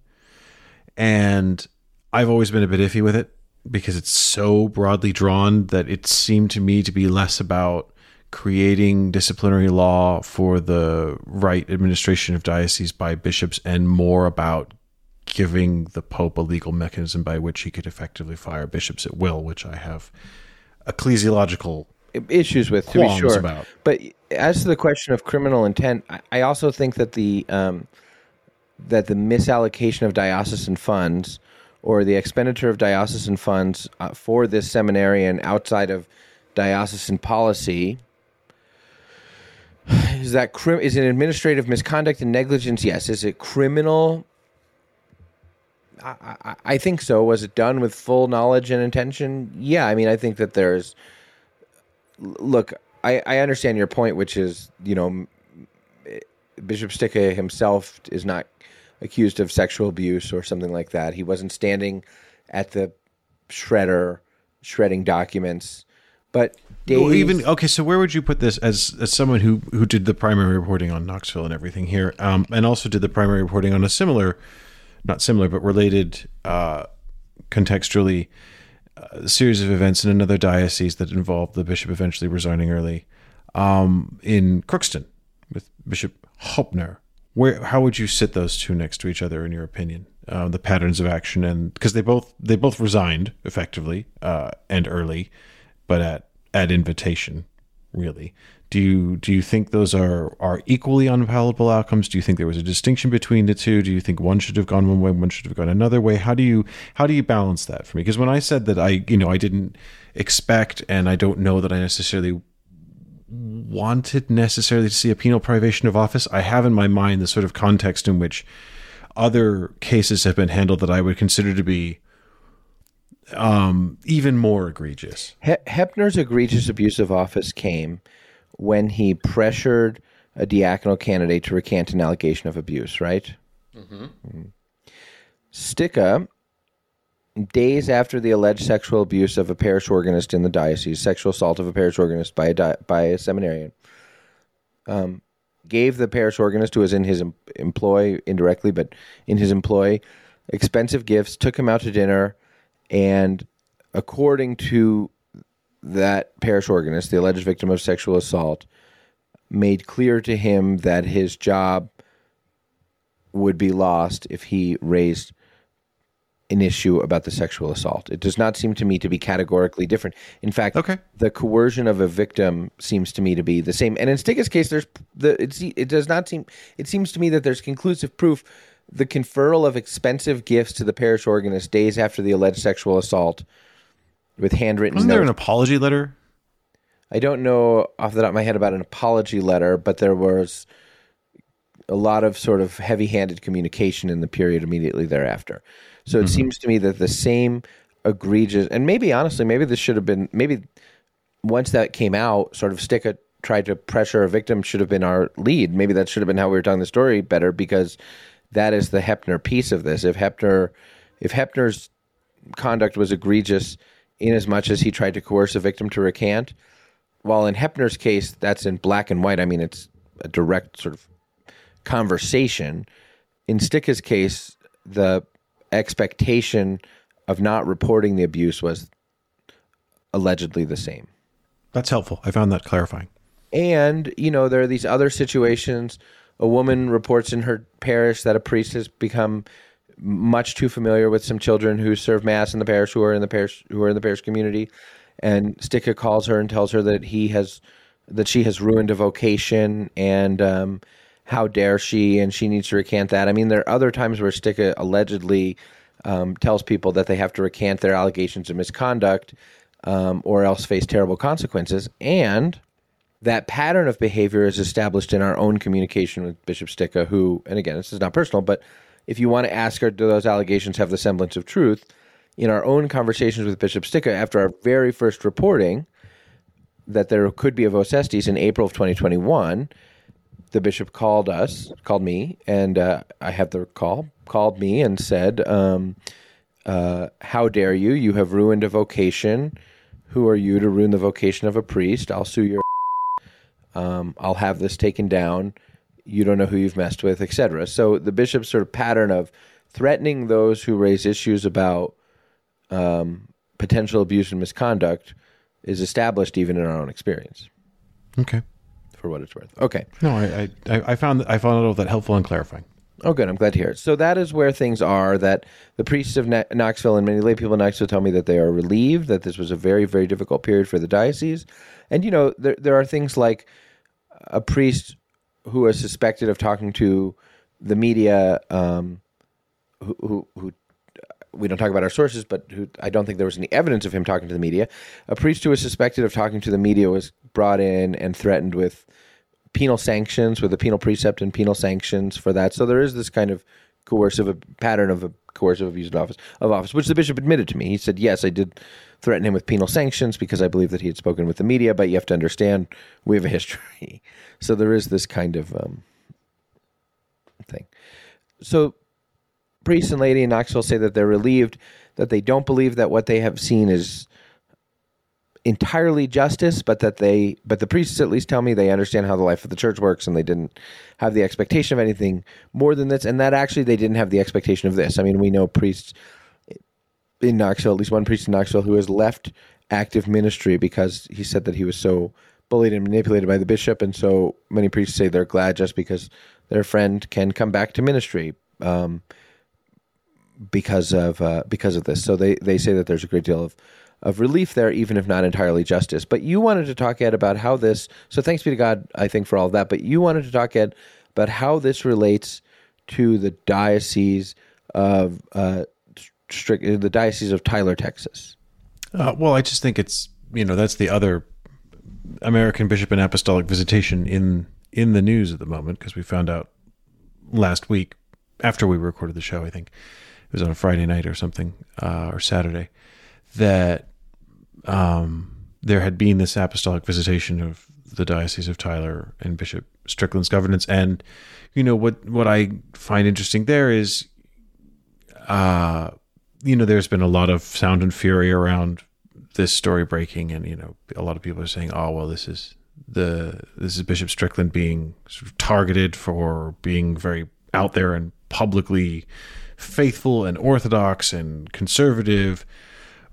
and I've always been a bit iffy with it because it's so broadly drawn that it seemed to me to be less about creating disciplinary law for the right administration of dioceses by bishops and more about giving the pope a legal mechanism by which he could effectively fire bishops at will which i have ecclesiological issues with, to be sure. about. But as to the question of criminal intent, I, also think that the um, that the misallocation of diocesan funds or the expenditure of diocesan funds uh, for this seminarian outside of diocesan policy is that crim- is it administrative misconduct and negligence? Yes. Is it criminal? I, I, I think so. Was it done with full knowledge and intention? Yeah. I mean, I think that there's. Look, I, I understand your point, which is you know, Bishop Stika himself is not accused of sexual abuse or something like that. He wasn't standing at the shredder shredding documents, but Well, even okay, so where would you put this as as someone who who did the primary reporting on Knoxville and everything here, um, and also did the primary reporting on a similar, not similar but related, uh, contextually, series of events in another diocese that involved the bishop eventually resigning early, um, in Crookston with Bishop Hoeppner. Where how would you sit those two next to each other in your opinion? Uh, the patterns of action and because they both they both resigned effectively uh, and early, but at at invitation, really. Do you do you think those are are equally unpalatable outcomes? Do you think there was a distinction between the two? Do you think one should have gone one way, one should have gone another way? How do you how do you balance that for me? Because when I said that I you know I didn't expect and I don't know that I necessarily wanted necessarily to see a penal privation of office, I have in my mind the sort of context in which other cases have been handled that I would consider to be um, even more egregious. He- Hoeppner's egregious abuse of office came when he pressured a diaconal candidate to recant an allegation of abuse, right? Mm-hmm. Stika, days after the alleged sexual abuse of a parish organist in the diocese, sexual assault of a parish organist by a, di- by a seminarian, um, gave the parish organist who was in his em- employ indirectly, but in his employ, expensive gifts, took him out to dinner, and according to that parish organist, the alleged victim of sexual assault, made clear to him that his job would be lost if he raised an issue about the sexual assault. It does not seem to me to be categorically different. In fact, Okay. the coercion of a victim seems to me to be the same. And in Stika's case, there's the it's, it does not seem. It seems to me that there's conclusive proof. The conferral of expensive gifts to the parish organist days after the alleged sexual assault, with handwritten Wasn't there an apology letter? I don't know off the top of my head about an apology letter, but there was a lot of sort of heavy-handed communication in the period immediately thereafter. So it mm-hmm. seems to me that the same egregious, and maybe honestly, maybe this should have been maybe once that came out, sort of Stika tried to pressure a victim should have been our lead. Maybe that should have been how we were telling the story better because that is the Hoeppner piece of this. If Hoeppner, if Hoeppner's conduct was egregious in as much as he tried to coerce a victim to recant, while in Hoeppner's case, that's in black and white. I mean, it's a direct sort of conversation. In Stika's case, the expectation of not reporting the abuse was allegedly the same. That's helpful. I found that clarifying. And, you know, there are these other situations. A woman reports in her parish that a priest has become much too familiar with some children who serve mass in the parish who are in the parish who are in the parish community. And Stika calls her and tells her that he has that she has ruined a vocation and um, how dare she and she needs to recant that. I mean, there are other times where Stika allegedly um, tells people that they have to recant their allegations of misconduct um, or else face terrible consequences. And that pattern of behavior is established in our own communication with Bishop Stika, who, and again, this is not personal, but if you want to ask her, do those allegations have the semblance of truth? In our own conversations with Bishop Stika, after our very first reporting that there could be a Vos Estis in April of 2021, the bishop called us, called me, and uh, I have the call, called me and said, um, uh, How dare you? You have ruined a vocation. Who are you to ruin the vocation of a priest? I'll sue your um, I'll have this taken down. You don't know who you've messed with, etc. So the bishop's sort of pattern of threatening those who raise issues about um, potential abuse and misconduct is established even in our own experience, Okay. for what it's worth. Okay. No, I I, I found I found all of that helpful and clarifying. Oh, good. I'm glad to hear it. So that is where things are. That the priests of Na- Knoxville and many lay people in Knoxville tell me that they are relieved that this was a very, very difficult period for the diocese. And you know, there there are things like a priest who is suspected of talking to the media, um, who, who, who we don't talk about our sources, but who I don't think there was any evidence of him talking to the media. A priest who was suspected of talking to the media was brought in and threatened with penal sanctions, with a penal precept and penal sanctions for that. So there is this kind of coercive pattern of a coercive abuse of office of office, which the bishop admitted to me. He said, "Yes, I did threaten him with penal sanctions because I believe that he had spoken with the media, but you have to understand we have a history." So there is this kind of um, thing. So priests and laity in Knoxville say that they're relieved that they don't believe that what they have seen is entirely justice, but that they, but the priests at least tell me they understand how the life of the church works, and they didn't have the expectation of anything more than this, and that actually they didn't have the expectation of this. I mean, we know priests in Knoxville, at least one priest in Knoxville, who has left active ministry because he said that he was so bullied and manipulated by the bishop, and so many priests say they're glad just because their friend can come back to ministry. Um, because of uh, because of this. So they, they say that there's a great deal of of relief there, even if not entirely justice. But you wanted to talk, Ed, about how this. So thanks be to God, I think, for all of that. But you wanted to talk, Ed, about how this relates to the diocese of uh, strict the diocese of Tyler, Texas. Uh, well, I just think it's you know that's the other American bishop and apostolic visitation in in the news at the moment because we found out last week after we recorded the show. I think it was on a Friday night or something uh, or Saturday that um, there had been this apostolic visitation of the diocese of Tyler and Bishop Strickland's governance, and you know what what I find interesting there is, uh, you know, there's been a lot of sound and fury around this story breaking, and you know, a lot of people are saying, oh well, this is the this is Bishop Strickland being sort of targeted for being very out there and publicly faithful and orthodox and conservative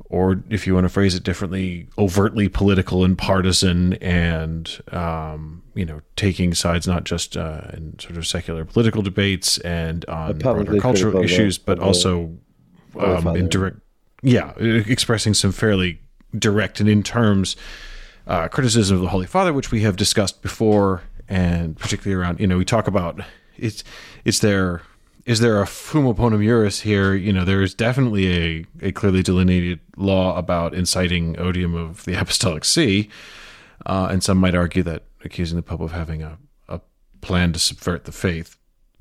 or if you want to phrase it differently, overtly political and partisan, and um, you know, taking sides not just uh, in sort of secular political debates and on broader cultural issues, but also um, in direct, yeah, expressing some fairly direct and in terms uh, criticism of the Holy Father, which we have discussed before, and particularly around, you know, we talk about it's it's their is there a fumus boni iuris here? You know, there is definitely a, a clearly delineated law about inciting odium of the apostolic see, uh, and some might argue that accusing the Pope of having a, a plan to subvert the faith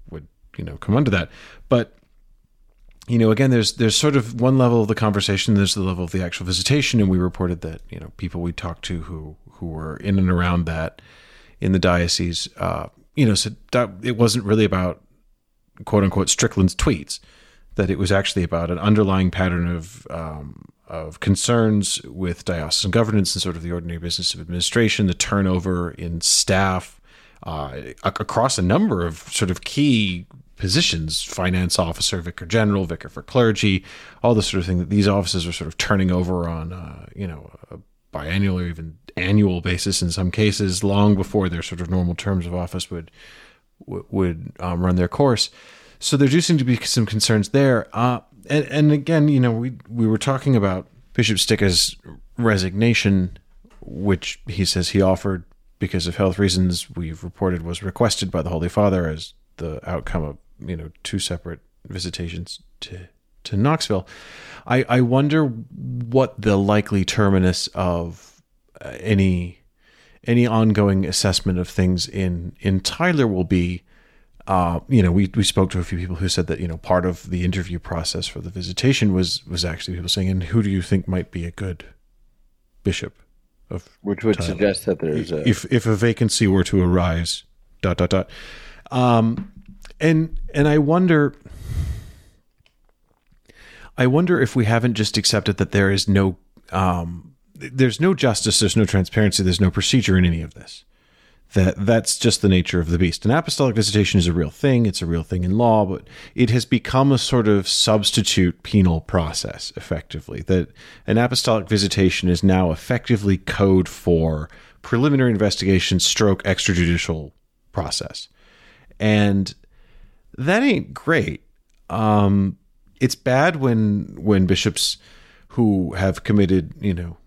would, you know, come under that. But you know, again, there's there's sort of one level of the conversation, there's the level of the actual visitation, and we reported that you know people we talked to who who were in and around that in the diocese, uh, you know, said that it wasn't really about quote unquote Strickland's tweets, that it was actually about an underlying pattern of um, of concerns with diocesan governance and sort of the ordinary business of administration, the turnover in staff uh, across a number of sort of key positions finance officer vicar general vicar for clergy all the sort of thing that these offices are sort of turning over on uh, you know a biannual or even annual basis in some cases long before their sort of normal terms of office would would um, run their course. So there do seem to be some concerns there. Uh, and, and again, you know, we we were talking about Bishop Stika's resignation, which he says he offered because of health reasons. We've reported was requested by the Holy Father as the outcome of you know two separate visitations to to Knoxville. I I wonder what the likely terminus of uh, any any ongoing assessment of things in in Tyler will be. Uh, you know, we we spoke to a few people who said that you know part of the interview process for the visitation was was actually people saying, "And who do you think might be a good bishop?" Of which would Tyler? suggest that there's a if if a vacancy were to arise, dot dot dot, um, and and I wonder. I wonder if we haven't just accepted that there is no um, there's no justice, there's no transparency, there's no procedure in any of this. That that's just the nature of the beast. An apostolic visitation is a real thing; it's a real thing in law, but it has become a sort of substitute penal process, effectively. That an apostolic visitation is now effectively code for preliminary investigation, stroke extrajudicial process, and that ain't great. Um, it's bad when when bishops who have committed, you know,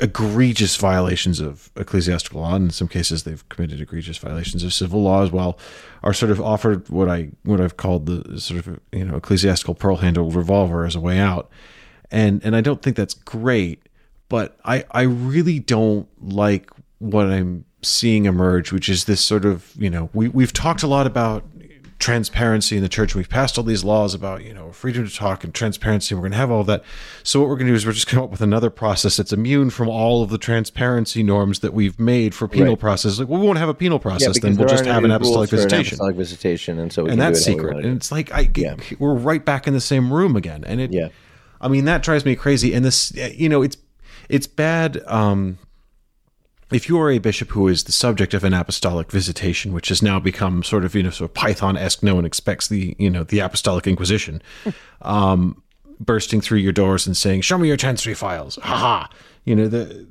egregious violations of ecclesiastical law, and in some cases they've committed egregious violations of civil law as well, are sort of offered what I what I've called the sort of you know ecclesiastical pearl handled revolver as a way out, and and I don't think that's great, but I I really don't like what I'm seeing emerge, which is this sort of you know we we've talked a lot about transparency in the church. We've passed all these laws about, you know, freedom to talk and transparency. We're going to have all that. So what we're going to do is we're just going to come up with another process that's immune from all of the transparency norms that we've made for penal Right. processes. Like, well, we won't have a penal process, then we'll just have an apostolic for an visitation. apostolic visitation, and so we and that's secret. And it's like, I, Yeah. we're right back in the same room again. And it, Yeah. I mean, that drives me crazy. And this, you know, it's, it's bad. Um, if you are a bishop who is the subject of an apostolic visitation, which has now become sort of you know sort of Python-esque, no one expects the you know the apostolic inquisition, um, bursting through your doors and saying, "Show me your chancery files," ha ha. You know the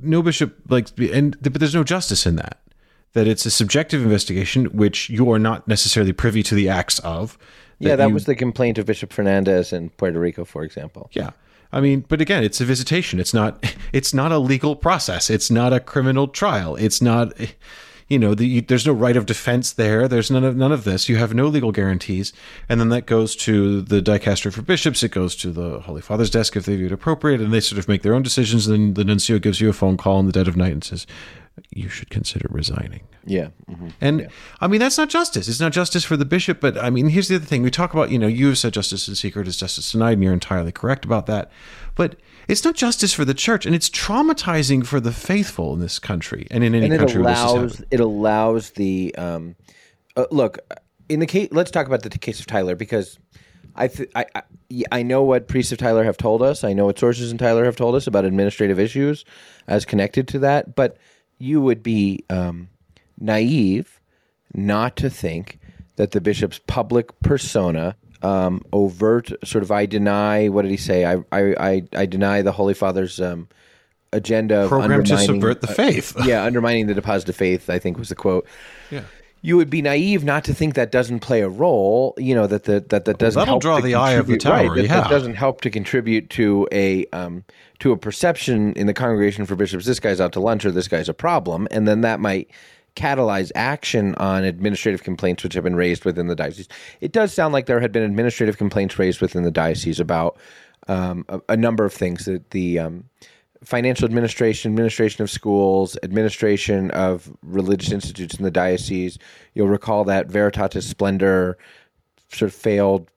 no bishop like and but there's no justice in that. That it's a subjective investigation, which you are not necessarily privy to the acts of. Yeah, that you- was the complaint of Bishop Fernandez in Puerto Rico, for example. yeah. I mean, but again, it's a visitation. It's not it's not a legal process. It's not a criminal trial. It's not you know, the, there's no right of defense there. There's none of none of this. You have no legal guarantees. And then that goes to the dicastery for bishops. It goes to the Holy Father's desk if they view it appropriate, and they sort of make their own decisions. And then the nuncio gives you a phone call in the dead of night and says, "You should consider resigning." Yeah. hmm And I mean, that's not justice. It's not justice for the bishop. But I mean, here's the other thing. We talk about, you know, you have said justice in secret is justice denied, and you're entirely correct about that. But it's not justice for the church, and it's traumatizing for the faithful in this country and in any and it country where this is allows it allows the um, uh, look in the case. Let's talk about the case of Tyler because I, th- I I I know what priests of Tyler have told us. I know what sources in Tyler have told us about administrative issues as connected to that. But you would be um, naive not to think that the bishop's public persona. Um, overt sort of I deny what did he say I I I, I deny the Holy Father's um, agenda of Program to subvert the faith. yeah, undermining the deposit of faith, I think was the quote. Yeah. You would be naive not to think that doesn't play a role. You know that the, that that doesn't that'll help draw to the eye of the contribute- right, that, yeah. that doesn't help to contribute to a um, to a perception in the congregation for bishops. This guy's out to lunch, or this guy's a problem, and then that might catalyze action on administrative complaints which have been raised within the diocese. It does sound like there had been administrative complaints raised within the diocese about um, a, a number of things that the um, financial administration, administration of schools, administration of religious institutes in the diocese. You'll recall that Veritatis Splendor sort of failed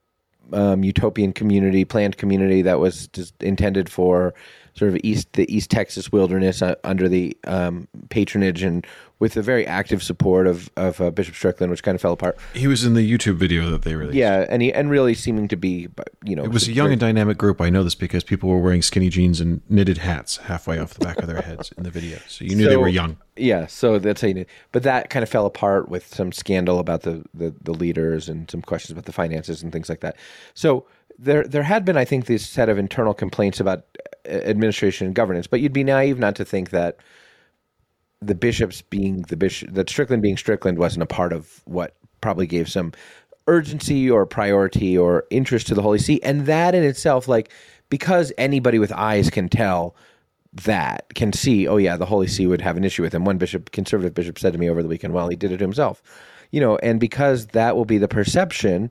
um, utopian community, planned community that was intended for sort of east the East Texas wilderness uh, under the um, patronage and with the very active support of of uh, Bishop Strickland, which kind of fell apart. He was in the YouTube video that they released. Yeah, and he and really seeming to be, you know, It was a young and dynamic group. I know this because people were wearing skinny jeans and knitted hats halfway off the back of their heads in the video. So you knew they were young. Yeah, so that's how you knew. But that kind of fell apart with some scandal about the, the, the leaders and some questions about the finances and things like that. So there there had been, I think, this set of internal complaints about administration and governance. But you'd be naive not to think that the bishops being the bishop, that Strickland being Strickland wasn't a part of what probably gave some urgency or priority or interest to the Holy See. And that in itself, like, because anybody with eyes can tell that, can see, oh, yeah, the Holy See would have an issue with him. One bishop, conservative bishop, said to me over the weekend, well, he did it himself. You know, and because that will be the perception,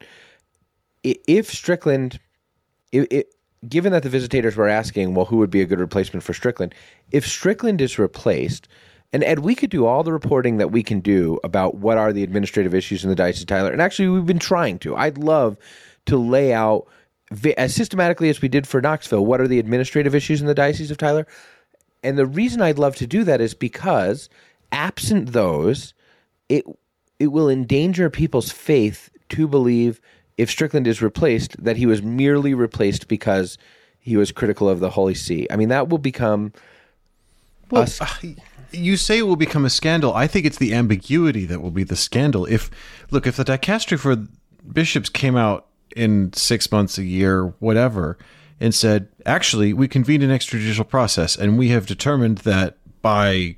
if Strickland, it, it, given that the visitators were asking, well, who would be a good replacement for Strickland? If Strickland is replaced, and Ed, we could do all the reporting that we can do about what are the administrative issues in the Diocese of Tyler. And actually, we've been trying to. I'd love to lay out as systematically as we did for Knoxville what are the administrative issues in the Diocese of Tyler. And the reason I'd love to do that is because absent those, it it will endanger people's faith to believe if Strickland is replaced that he was merely replaced because he was critical of the Holy See. I mean, that will become us. Uh, you say it will become a scandal. I think it's the ambiguity that will be the scandal. If look, if the dicastery for bishops came out in six months, a year, whatever, and said, actually, we convened an extrajudicial process, and we have determined that by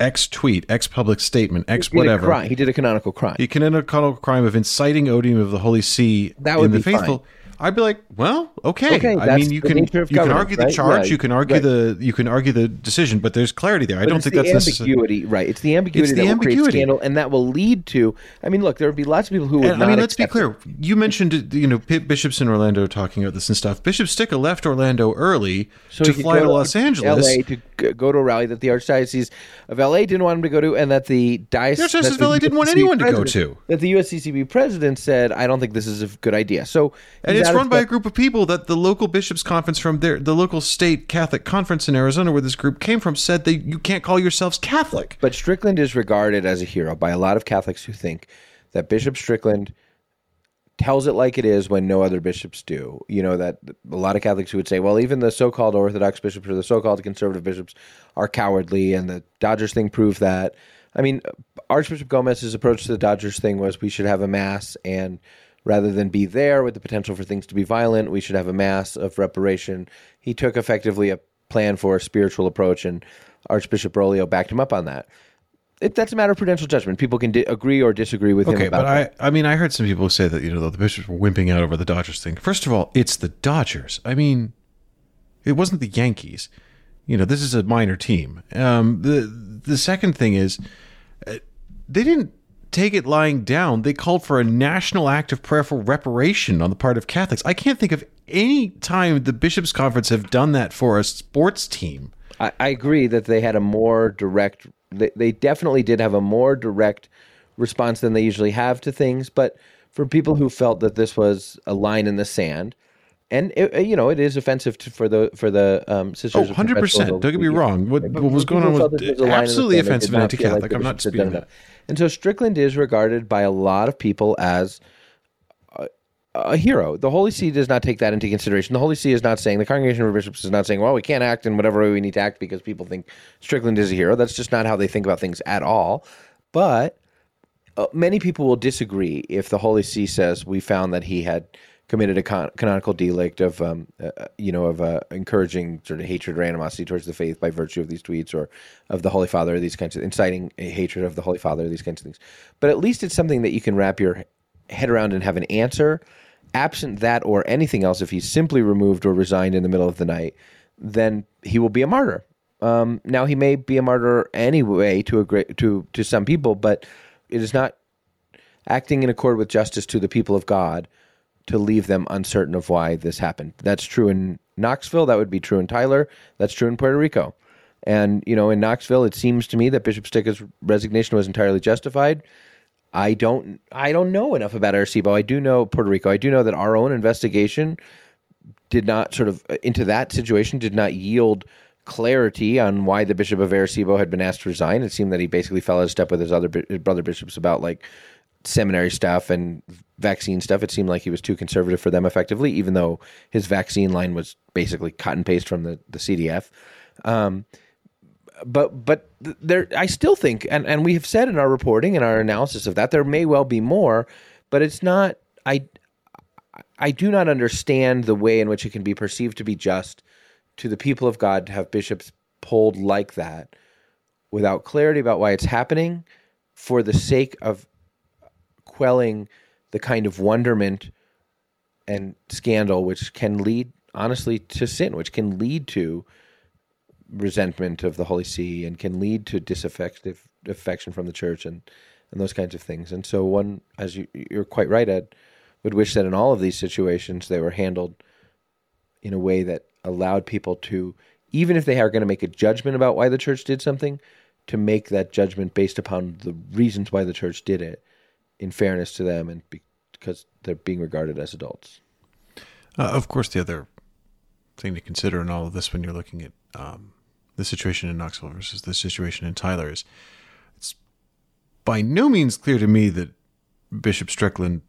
X tweet, X public statement, X He did a whatever, crime. He did a canonical crime. he committed a canonical crime of inciting odium of the Holy See That would in the be fine. I'd be like, well, okay. Okay, I mean, you can you can argue the right? charge, Yeah, you can argue right. the you can argue the decision, but there's clarity there. I don't think the that's necessary. ambiguity, right? It's the ambiguity It's the that will create ambiguity. scandal, and that will lead to. I mean, look, there would be lots of people who would And, not. I mean, let's be clear. You mentioned, you know, bishops in Orlando talking about this and stuff. Bishop Stika left Orlando early So to fly to Los Angeles. LA to go to a rally that the Archdiocese of LA didn't want him to go to, and that the diocese Archdiocese of LA didn't want anyone to go to. That the USCCB president said, "I don't think this is a good idea." So, And it's run by a group of people that the local bishops conference from there, the local state Catholic conference in Arizona, where this group came from, said that you can't call yourselves Catholic. But Strickland is regarded as a hero by a lot of Catholics who think that Bishop Strickland tells it like it is when no other bishops do. You know, that a lot of Catholics who would say, well, even the so called Orthodox bishops or the so called conservative bishops are cowardly, and the Dodgers thing proved that. I mean, Archbishop Gomez's approach to the Dodgers thing was we should have a mass, and rather than be there with the potential for things to be violent, we should have a mass of reparation. He took effectively a plan for a spiritual approach, and Archbishop Broglio backed him up on that. It, that's a matter of prudential judgment. People can di- agree or disagree with him Okay, but that. I, I mean, I heard some people say that you know the bishops were wimping out over the Dodgers thing. First of all, it's the Dodgers. I mean, it wasn't the Yankees. You know, this is a minor team. Um, the the second thing is, uh, they didn't take it lying down. They called for a national act of prayer for reparation on the part of Catholics. I can't think of any time the bishops' conference have done that for a sports team. I, I agree that they had a more direct. They, they definitely did have a more direct response than they usually have to things. But for people who felt that this was a line in the sand, and it, uh, you know, it is offensive to, for the for the um, sisters. Oh, 100%. Don't get me wrong. What, what was going on was this a line in the absolutely offensive and like anti-Catholic. the I'm not bishops had done disputing that. And so Strickland is regarded by a lot of people as a, a hero. The Holy See does not take that into consideration. The Holy See is not saying the Congregation of Bishops is not saying, "Well, we can't act in whatever way we need to act because people think Strickland is a hero." That's just not how they think about things at all. But uh, many people will disagree if the Holy See says we found that he had committed a con- canonical delict of, um, uh, you know, of uh, encouraging sort of hatred or animosity towards the faith by virtue of these tweets or of the Holy Father, these kinds of inciting a hatred of the Holy Father, these kinds of things. But at least it's something that you can wrap your head around and have an answer. Absent that or anything else, if he's simply removed or resigned in the middle of the night, then he will be a martyr. Um, now he may be a martyr anyway to a great to to some people, but it is not acting in accord with justice to the people of God to leave them uncertain of why this happened. That's true in Knoxville. That would be true in Tyler. That's true in Puerto Rico. And you know, in Knoxville, it seems to me that Bishop Stika's resignation was entirely justified. I don't I don't know enough about Arecibo. I do know Puerto Rico. I do know that our own investigation did not sort of uh, into that situation did not yield clarity on why the bishop of Arecibo had been asked to resign. It seemed that he basically fell out of step with his other his brother bishops about like seminary stuff and vaccine stuff. It seemed like he was too conservative for them effectively, even though his vaccine line was basically cut and paste from the the CDF. Um, but but there I still think and and we have said in our reporting and our analysis of that there may well be more but it's not I I do not understand the way in which it can be perceived to be just to the people of God to have bishops pulled like that without clarity about why it's happening for the sake of quelling the kind of wonderment and scandal which can lead honestly to sin which can lead to resentment of the Holy See and can lead to disaffective affection from the church and and those kinds of things. And so one, as you, you're quite right, Ed, would wish that in all of these situations they were handled in a way that allowed people to, even if they are going to make a judgment about why the church did something, to make that judgment based upon the reasons why the church did it, in fairness to them and because they're being regarded as adults. Uh, of course, the other thing to consider in all of this when you're looking at um, the situation in Knoxville versus the situation in Tyler is it's by no means clear to me that Bishop Strickland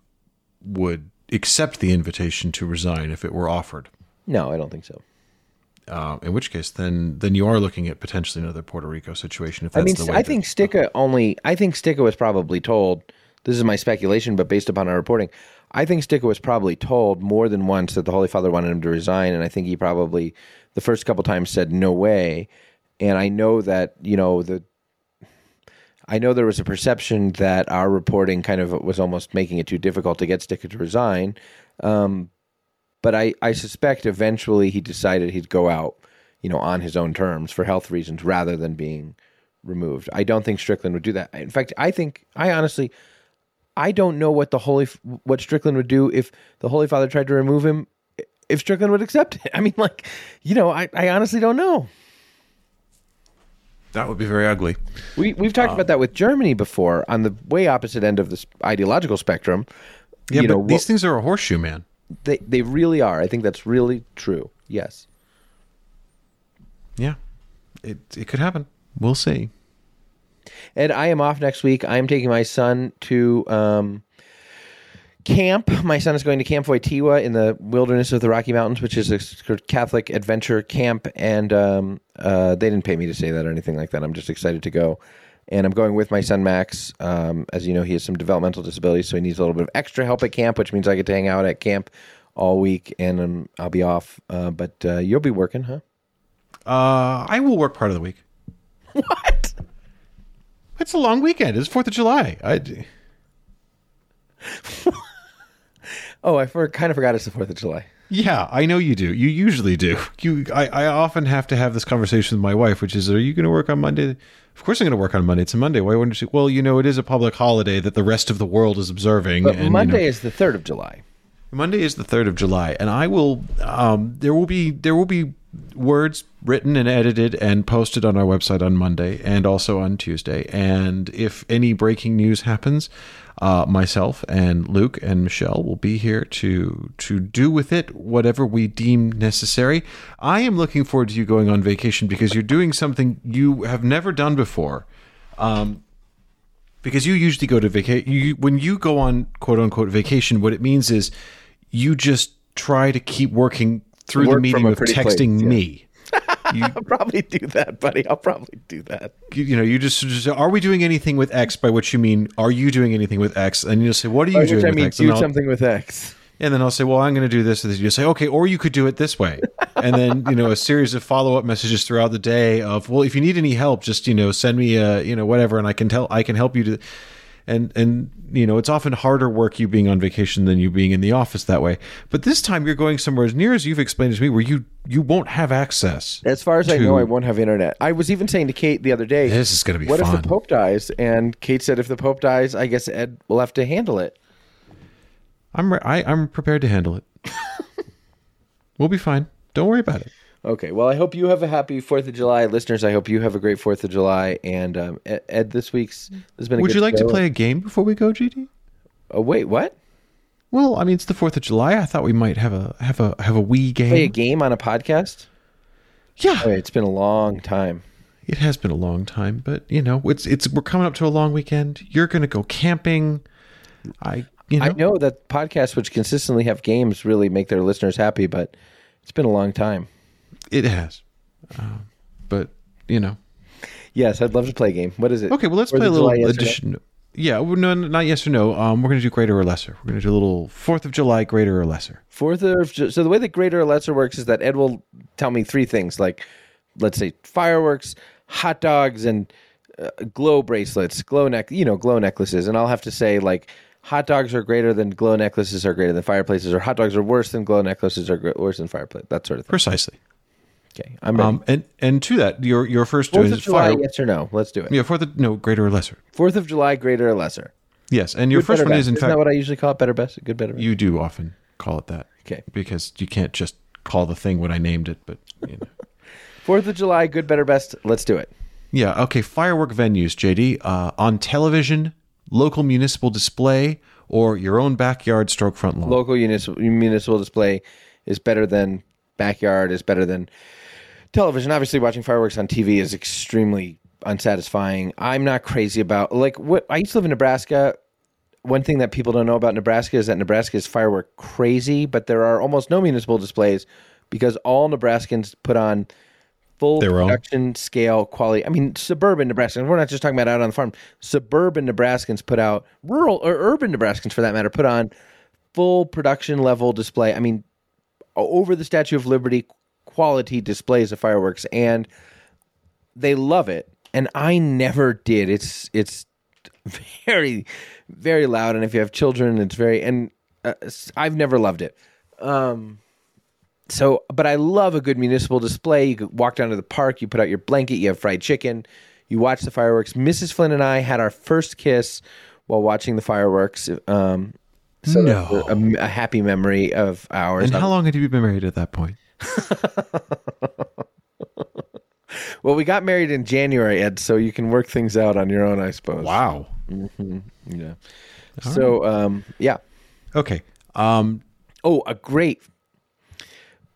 would accept the invitation to resign if it were offered. No, I don't think so. Uh, in which case, then then you are looking at potentially another Puerto Rico situation. If I mean, the way I think Stika only. I think Stika was probably told. This is my speculation, but based upon our reporting, I think Stika was probably told more than once that the Holy Father wanted him to resign, and I think he probably the first couple times said no way. And I know that you know the. I know there was a perception that our reporting kind of was almost making it too difficult to get Stika to resign. Um, but I I suspect eventually he decided he'd go out, you know, on his own terms for health reasons rather than being removed. I don't think Strickland would do that. In fact, I think I honestly I don't know what the holy what Strickland would do if the Holy Father tried to remove him if Strickland would accept it. I mean like, you know, I I honestly don't know. That would be very ugly. We we've talked about um, that with Germany before on the way opposite end of this ideological spectrum. Yeah, you but know, these things are a horseshoe, man. they they really are. I think that's really true. Yes. Yeah, it it could happen. We'll see. Ed, I am off next week. I am taking my son to um, camp. My son is going to Camp Wojtyla in the wilderness of the Rocky Mountains, which is a Catholic adventure camp. And um, uh, they didn't pay me to say that or anything like that. I'm just excited to go. And I'm going with my son Max. Um, as you know, he has some developmental disabilities, so he needs a little bit of extra help at camp, which means I get to hang out at camp all week, and um, I'll be off. Uh, but uh, you'll be working, huh? Uh, I will work part of the week. What? It's a long weekend. It's Fourth of July. I, Oh, I for, kind of forgot it's the Fourth of July. yeah, I know you do. You usually do. You, I, I often have to have this conversation with my wife, which is, "Are you going to work on Monday?" Of course, I'm going to work on Monday. It's a Monday. Why wouldn't you? Well, you know, it is a public holiday that the rest of the world is observing. But and, you Monday know- is the third of July. Monday is the third of July, and I will. Um, there will be there will be words written and edited and posted on our website on Monday and also on Tuesday. And if any breaking news happens, uh, myself and Luke and Michelle will be here to to do with it whatever we deem necessary. I am looking forward to you going on vacation because you're doing something you have never done before. Um, because you usually go to vacation when you go on quote unquote vacation what it means is you just try to keep working through Work the from medium of texting place, yeah. me I'll probably do that, buddy. I'll probably do that. you, you know you just, just are we doing anything with x by which you mean are you doing anything with x and you'll say what are you By which doing I with mean, x do I'll- something with X. and then i'll say well i'm going to do this and you say okay or you could do it this way and then you know a series of follow-up messages throughout the day of well if you need any help just you know send me a you know whatever and i can tell i can help you to and and you know it's often harder work you being on vacation than you being in the office that way but this time you're going somewhere as near as you've explained to me where you you won't have access As far as I know, I won't have internet. I was even saying to Kate the other day, this is going to be "What fun if the Pope dies?" And Kate said, "If the Pope dies, I guess Ed will have to handle it." i'm re- I, i'm prepared to handle it we'll be fine don't worry about it Okay. Well, I hope you have a happy Fourth of July, listeners. I hope you have a great Fourth of July. And um, Ed, this week's has been. A would you like to play a game before we go gd Oh wait, what? Well, I mean, it's the Fourth of July. I thought we might have a have a have a wee game. Play a game on a podcast? yeah, it's been a long time. it has been a long time, but you know, it's it's we're coming up to a long weekend. You're going to go camping. I you know, I know that podcasts which consistently have games really make their listeners happy, but it's been a long time. It has, um, but you know, Yes, I'd love to play a game. What is it? okay. Well, let's Fourth play a little July, or addition. Yeah, no, not yes or no. Um, we're going to do greater or lesser. We're going to do a little Fourth of July, greater or lesser. Fourth of so the way that greater or lesser works is that Ed will tell me three things, like let's say fireworks, hot dogs, and uh, glow bracelets, glow neck, you know, glow necklaces, and I'll have to say like hot dogs are greater than glow necklaces are greater than fireplaces, or hot dogs are worse than glow necklaces are worse than fireplace, that sort of thing. Precisely. Okay, I'm ready. Um, and and to that, your your first Fourth of is July, fire. yes or no? Let's do it. Yeah, Fourth of no greater or lesser. Fourth of July, greater or lesser? Yes, and your Good, first better, one best. is in Isn't fact that what I usually call it? Better, best, good, better. best? you do often call it that. Okay. because you can't just call the thing what I named it. But you know. Fourth of July, good, better, best. Let's do it. yeah, okay. Firework venues, JD, uh, on television, local municipal display, or your own backyard stroke front lawn. local municipal, municipal display is better than backyard is better than television obviously watching fireworks on tv is extremely unsatisfying i'm not crazy about like what i used to live in nebraska one thing that people don't know about nebraska is that nebraska is firework crazy but there are almost no municipal displays because all nebraskans put on full Their own? production scale quality. I mean, suburban Nebraskans. We're not just talking about out on the farm. Suburban Nebraskans put out rural or urban Nebraskans, for that matter, put on full production level display. I mean, over the Statue of Liberty quality displays of fireworks, and they love it. And I never did. It's it's very very loud, and if you have children, it's very and uh, I've never loved it. Um, so, but I love a good municipal display. You walk down to the park, you put out your blanket, you have fried chicken, you watch the fireworks. Mrs. Flynn and I had our first kiss while watching the fireworks. Um, so No. a, a happy memory of ours. And how long had you been married at that point? well, we got married in January, Ed, so you can work things out on your own, I suppose. Wow. Yeah. So, um, yeah. Okay. Um, Oh, a great.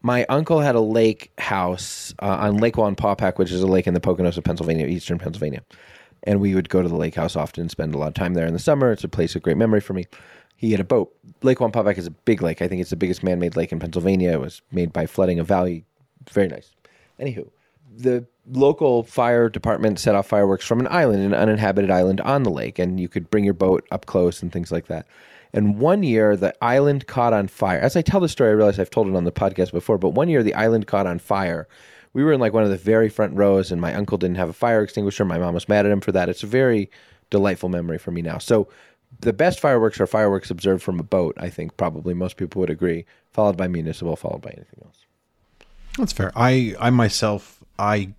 My uncle had a lake house uh, on Lake Wallenpaupack, which is a lake in the Poconos of Pennsylvania, eastern Pennsylvania. And we would go to the lake house often and spend a lot of time there in the summer. It's a place of great memory for me. He had a boat. Lake Wallenpaupack is a big lake. I think it's the biggest man made lake in Pennsylvania. It was made by flooding a valley. Very nice. Anywho, the local fire department set off fireworks from an island, an uninhabited island on the lake, and you could bring your boat up close and things like that. And one year, the island caught on fire. As I tell the story, I realize I've told it on the podcast before, but one year, the island caught on fire. We were in like one of the very front rows, and my uncle didn't have a fire extinguisher. My mom was mad at him for that. It's a very delightful memory for me now. So, the best fireworks are fireworks observed from a boat, I think probably most people would agree, followed by municipal, followed by anything else. That's fair. I, I myself, I,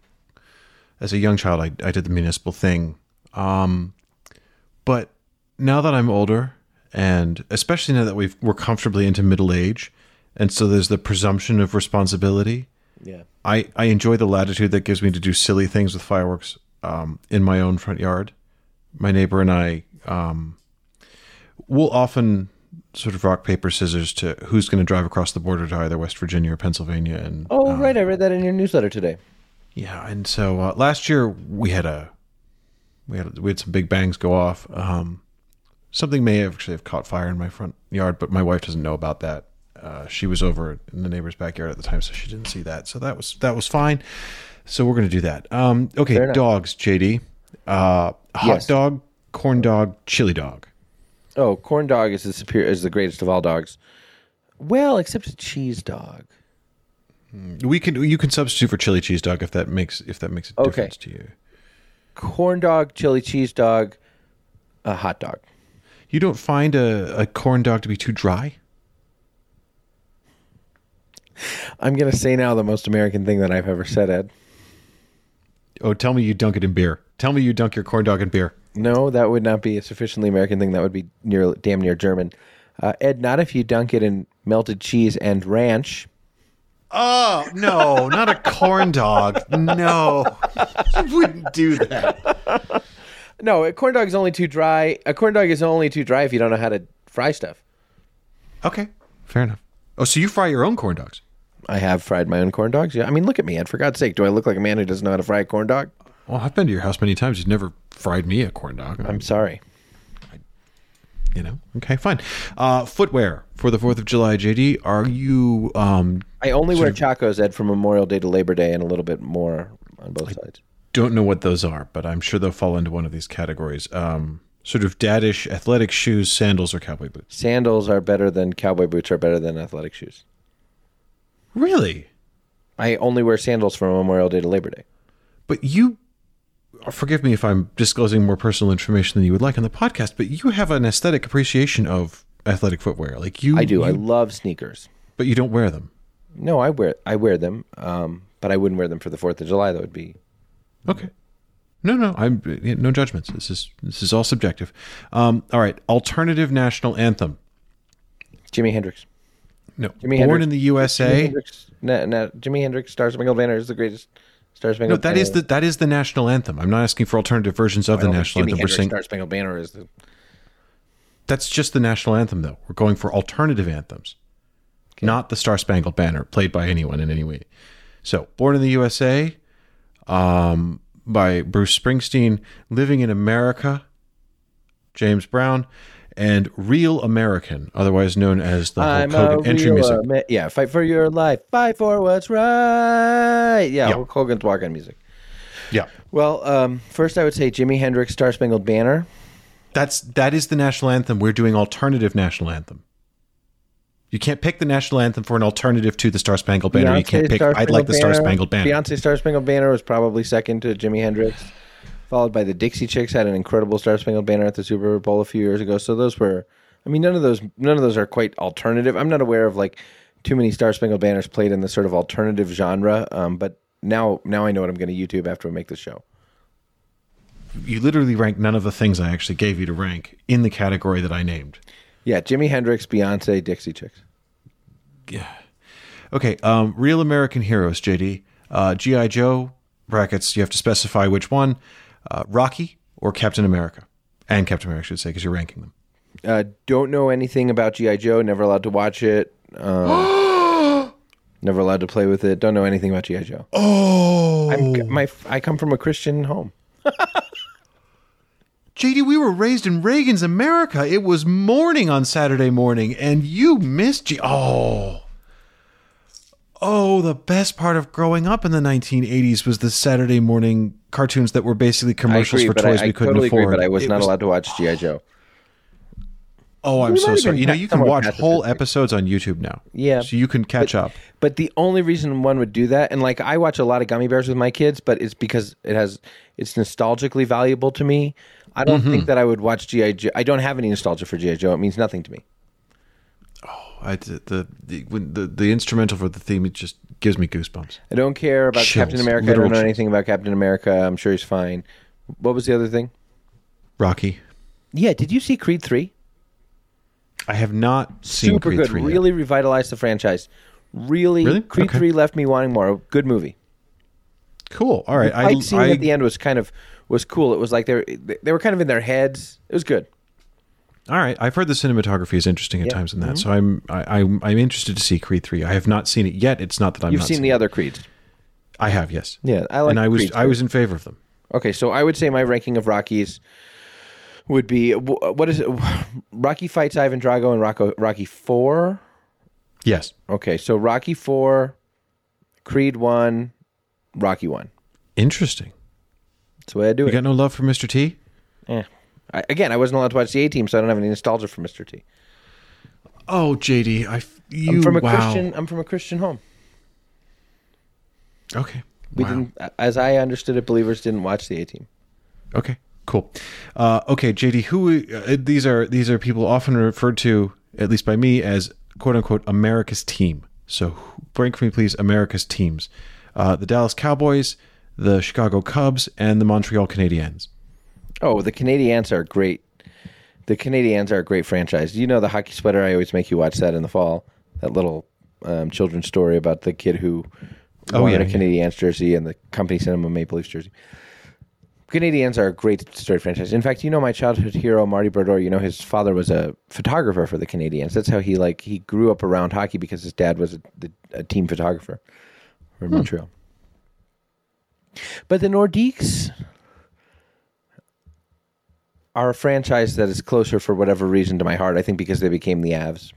as a young child, I, I did the municipal thing. Um, but now that I'm older, and especially now that we've, we're comfortably into middle age, and so there's the presumption of responsibility. Yeah. I, I enjoy the latitude that gives me to do silly things with fireworks um, in my own front yard. My neighbor and I um, will often sort of rock paper scissors to who's going to drive across the border to either West Virginia or Pennsylvania. And Oh, right. I read that in your newsletter today. yeah, and so uh, last year we had a we had we had some big bangs go off. Um, something may have actually have caught fire in my front yard, but my wife doesn't know about that. Uh, she was over in the neighbor's backyard at the time, so she didn't see that. So that was that was fine. So we're going to do that. Um, okay, dogs, JD. Uh, hot Yes. dog, corn dog, chili dog. Oh, corn dog is the superior is the greatest of all dogs. Well, except a cheese dog. Hmm. We can you can substitute for chili cheese dog if that makes if that makes a Okay. difference to you. Corn dog, chili cheese dog, a hot dog. You don't find a, a corn dog to be too dry? I'm gonna say now the most American thing that I've ever said, Ed. Oh, tell me you dunk it in beer. Tell me you dunk your corn dog in beer. No, that would not be a sufficiently American thing. That would be near damn near German. Uh, Ed, not if you dunk it in melted cheese and ranch. Oh no, not a corn dog. No, you wouldn't do that. No, a corn dog is only too dry. A corn dog is only too dry if you don't know how to fry stuff. Okay, fair enough. Oh, so you fry your own corn dogs? I have fried my own corn dogs. Yeah, I mean, look at me, Ed. For God's sake, do I look like a man who doesn't know how to fry a corn dog? Well, I've been to your house many times. You've never fried me a corn dog. I'm sorry. you know. Okay, fine. Uh, footwear for the Fourth of July, JD. Are you? Um, I only wear chacos, Ed, from Memorial Day to Labor Day, and a little bit more on both sides. don't know what those are, but I'm sure they'll fall into one of these categories. Um, sort of daddish athletic shoes, sandals, or cowboy boots. Sandals are better than cowboy boots are better than athletic shoes. Really? I only wear sandals from Memorial Day to Labor Day. But you, forgive me if I'm disclosing more personal information than you would like on the podcast, but you have an aesthetic appreciation of athletic footwear. Like you, I do. I love sneakers. but you don't wear them. No, I wear I wear them, um, but I wouldn't wear them for the Fourth of July. That would be Okay. No, no, I'm no judgments. This is this is all subjective. Um, all right, alternative national anthem. Jimi Hendrix. No, Jimi born Hendrix. in the Jimi USA. Hendrix, na, na, Jimi Hendrix, Star Spangled Banner is the greatest. Star No, Spangled that is the that is the national anthem. I'm not asking for alternative versions of the national anthem. We're saying Star Spangled Banner is the. that's just the national anthem, though. We're going for alternative anthems, not the Star Spangled Banner played by anyone in any way. So, born in the USA, um, by Bruce Springsteen, living in America, James Brown, and Real American, otherwise known as the Hulk Hogan entry music. Ama- yeah, fight for your life, fight for what's right. Yeah, Yeah. Hulk Hogan's walk-on music. Yeah, Well, um, first I would say Jimi Hendrix, Star Spangled Banner. that's that is the national anthem. We're doing alternative national anthem. You can't pick the national anthem for an alternative to the Star Spangled Banner. you can't pick. I'd like the Star Spangled Banner. Beyonce Star Spangled Banner was probably second to Jimi Hendrix, followed by the Dixie Chicks had an incredible Star Spangled Banner at the Super Bowl a few years ago. So those were, I mean, none of those, none of those are quite alternative. I'm not aware of like too many Star Spangled Banners played in the sort of alternative genre. Um, but now, now I know what I'm going to YouTube after we make the show. You literally rank none of the things I actually gave you to rank in the category that I named. Yeah, Jimi Hendrix, Beyonce, Dixie Chicks. Yeah. Okay. Um, Real American Heroes, JD. Uh, GI Joe brackets. You have to specify which one. Uh, Rocky or Captain America, and Captain America I should say because you're ranking them. Uh, don't know anything about GI Joe. Never allowed to watch it. Um, never allowed to play with it. Don't know anything about GI Joe. Oh, I'm, my I come from a Christian home. JD, we were raised in Reagan's America. It was morning on Saturday morning, and you missed G. Oh. Oh, the best part of growing up in the 1980s was the Saturday morning cartoons that were basically commercials agree, for toys I, I we couldn't totally afford. agree. But I was It not allowed to watch GI Joe. Oh, I'm We so sorry. You know, you can watch whole episodes on YouTube now. Yeah. So you can catch up. But the only reason one would do that, and like I watch a lot of Gummi Bears with my kids, but it's because it has it's nostalgically valuable to me. I don't Mm-hmm. think that I would watch GI Joe. I don't have any nostalgia for GI Joe. It means nothing to me. I, the, the, the, when the, the instrumental for the theme, it just gives me goosebumps. I don't care about Chills, Captain America. I don't know chills. anything about Captain America. I'm sure he's fine. What was the other thing? Rocky. Yeah, did you see Creed three? I have not seen Super Creed good. 3 yet. Really revitalized the franchise. Really, Really? Creed Okay. three left me wanting more. Good movie. Cool. All right. The I, fight scene I, at the end was kind of was cool. It was like they were, they were kind of in their heads. It was good. All right. I've heard the cinematography is interesting at Yeah. Mm-hmm. times in that, so I'm I, I'm I'm interested to see Creed three. I have not seen it yet. It's not that I'm You've seen the it. other Creeds. I have. Yes. Yeah, I like. and I was Creed I was in favor of them. Okay, so I would say my ranking of Rockies would be what is it? Rocky fights Ivan Drago and Rocco, Rocky Four. Yes. Okay, so Rocky Four, Creed One, Rocky One. Interesting. That's the way I do You it. You got no love for Mr. T? Eh. I, again, I wasn't allowed to watch the A Team, so I don't have any nostalgia for Mr. T. Oh, JD, I you I'm from a wow. Christian. I'm from a Christian home. Okay. We wow. didn't, as I understood it, believers didn't watch the A Team. Okay, cool. Uh, okay, JD, who uh, these are? These are people often referred to, at least by me, as "quote unquote" America's team. So, rank for me, please. America's teams: uh, the Dallas Cowboys, the Chicago Cubs, and the Montreal Canadiens. Oh, the Canadiens are great. The Canadiens are a great franchise. You know the hockey sweater. I always make you watch that in the fall. That little um, children's story about the kid who Oh, wanted yeah, a yeah. Canadiens jersey and the company sent him a Maple Leafs jersey. Canadiens are a great story franchise. In fact, you know my childhood hero Marty Brodeur. You know his father was a photographer for the Canadiens. That's how he like he grew up around hockey because his dad was a, a team photographer for Montreal. But the Nordiques are a franchise that is closer for whatever reason to my heart. I think because they became the Avs.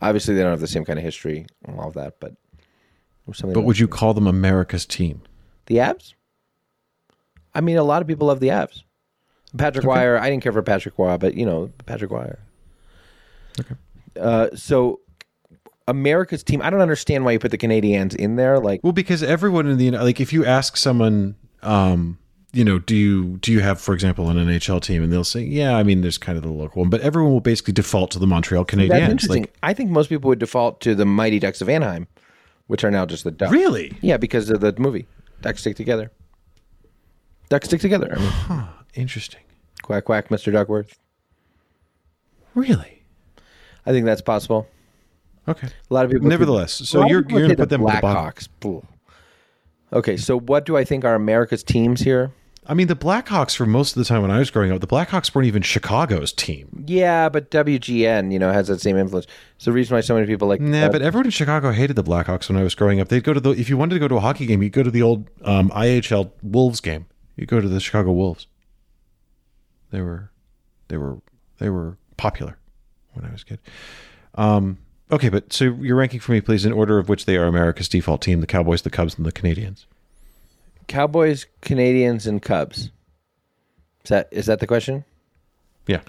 Obviously, they don't have the same kind of history and all of that, but something. But would you call them America's team? the Avs? I mean, a lot of people love the Avs. Patrick Roy. I didn't care for Patrick Roy, but you know Patrick Roy. Okay. Uh, so America's team. I don't understand why you put the Canadiens in there. Like, Well, because everyone in the like, if you ask someone, um, you know, do you do you have, for example, an NHL team, and they'll say, yeah, I mean, there's kind of the local one, but everyone will basically default to the Montreal that's Canadiens. interesting. Like, I think most people would default to the Mighty Ducks of Anaheim, which are now just the Ducks. really? Yeah, because of the movie. Ducks stick together. Ducks stick together. I mean, Huh. Interesting. quack quack, Mr. Duckworth. Really? I think that's possible. Okay. A lot of people. Nevertheless, a so you're you're gonna put the them at the bottom. Blackhawks. Okay, so what do I think are America's teams here? I mean, the Blackhawks for most of the time when I was growing up, the Blackhawks weren't even Chicago's team. Yeah, but WGN, you know, has that same influence. It's the reason why so many people like. Nah, uh, but everyone in Chicago hated the Blackhawks when I was growing up. They'd go to the if you wanted to go to a hockey game, you'd go to the old um, IHL Wolves game. You go to the Chicago Wolves. They were, they were, they were popular when I was a kid. Um, okay, but so your ranking for me, please, in order of which they are America's default team: the Cowboys, the Cubs, and the Canadiens. Cowboys, Canadiens, and Cubs. Is that is that the question? Yeah.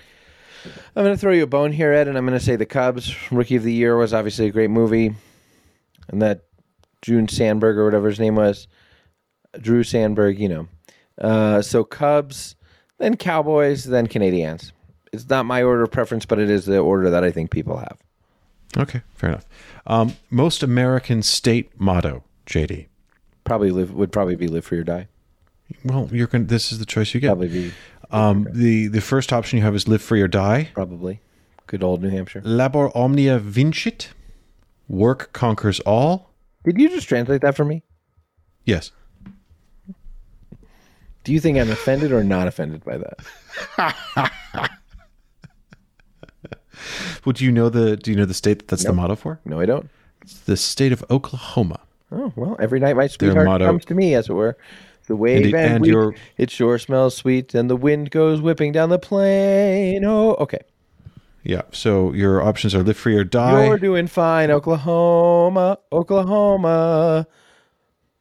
I'm going to throw you a bone here, Ed, and I'm going to say the Cubs. Rookie of the Year was obviously a great movie, and that June Sandberg or whatever his name was, Drew Sandberg, you know. Uh, so Cubs, then Cowboys, then Canadiens. It's not my order of preference, but it is the order that I think people have. Okay, fair enough. Um, most American state motto, JD. Probably live would probably be live free or die. Well, you're going. to This is the choice you get. Probably be Um, the the first option you have is live free or die. probably good old New Hampshire. Labor omnia vincit. Work conquers all. Did you just translate that for me? Yes. Do you think I'm offended or not offended by that? Well, do you know the do you know the state that that's the motto for? No, I don't. It's the state of Oklahoma. Oh well, every night my sweetheart motto- comes to me, as it were. The wave Indeed, and, and your- it sure smells sweet, and the wind goes whipping down the plain. Oh, okay. Yeah. So your options are live free or die. You're doing fine, Oklahoma, Oklahoma.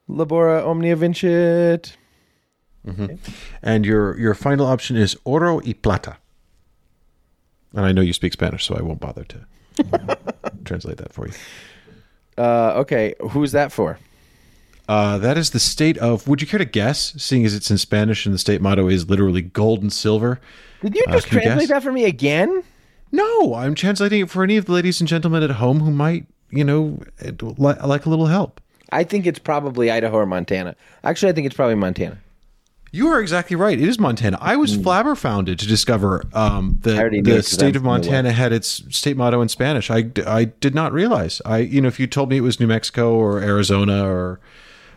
Labora omnia vincit. Mm-hmm. And your your final option is oro y plata. And I know you speak Spanish, so I won't bother to translate that for you. Uh, okay, who's that for? Uh, that is the state of. Would you care to guess, seeing as it's in Spanish and the state motto is literally gold and silver? Did you Uh, just you translate guess? that for me again? No, I'm translating it for any of the ladies and gentlemen at home who might, you know, like a little help. I think it's probably Idaho or Montana. Actually, I think it's probably Montana. You are exactly right. It is Montana. I was flabberfounded to discover um. That already knew it the 'cause I'm state of from the Montana had its state motto in Spanish. I, I did not realize. I you know if you told me it was New Mexico or Arizona or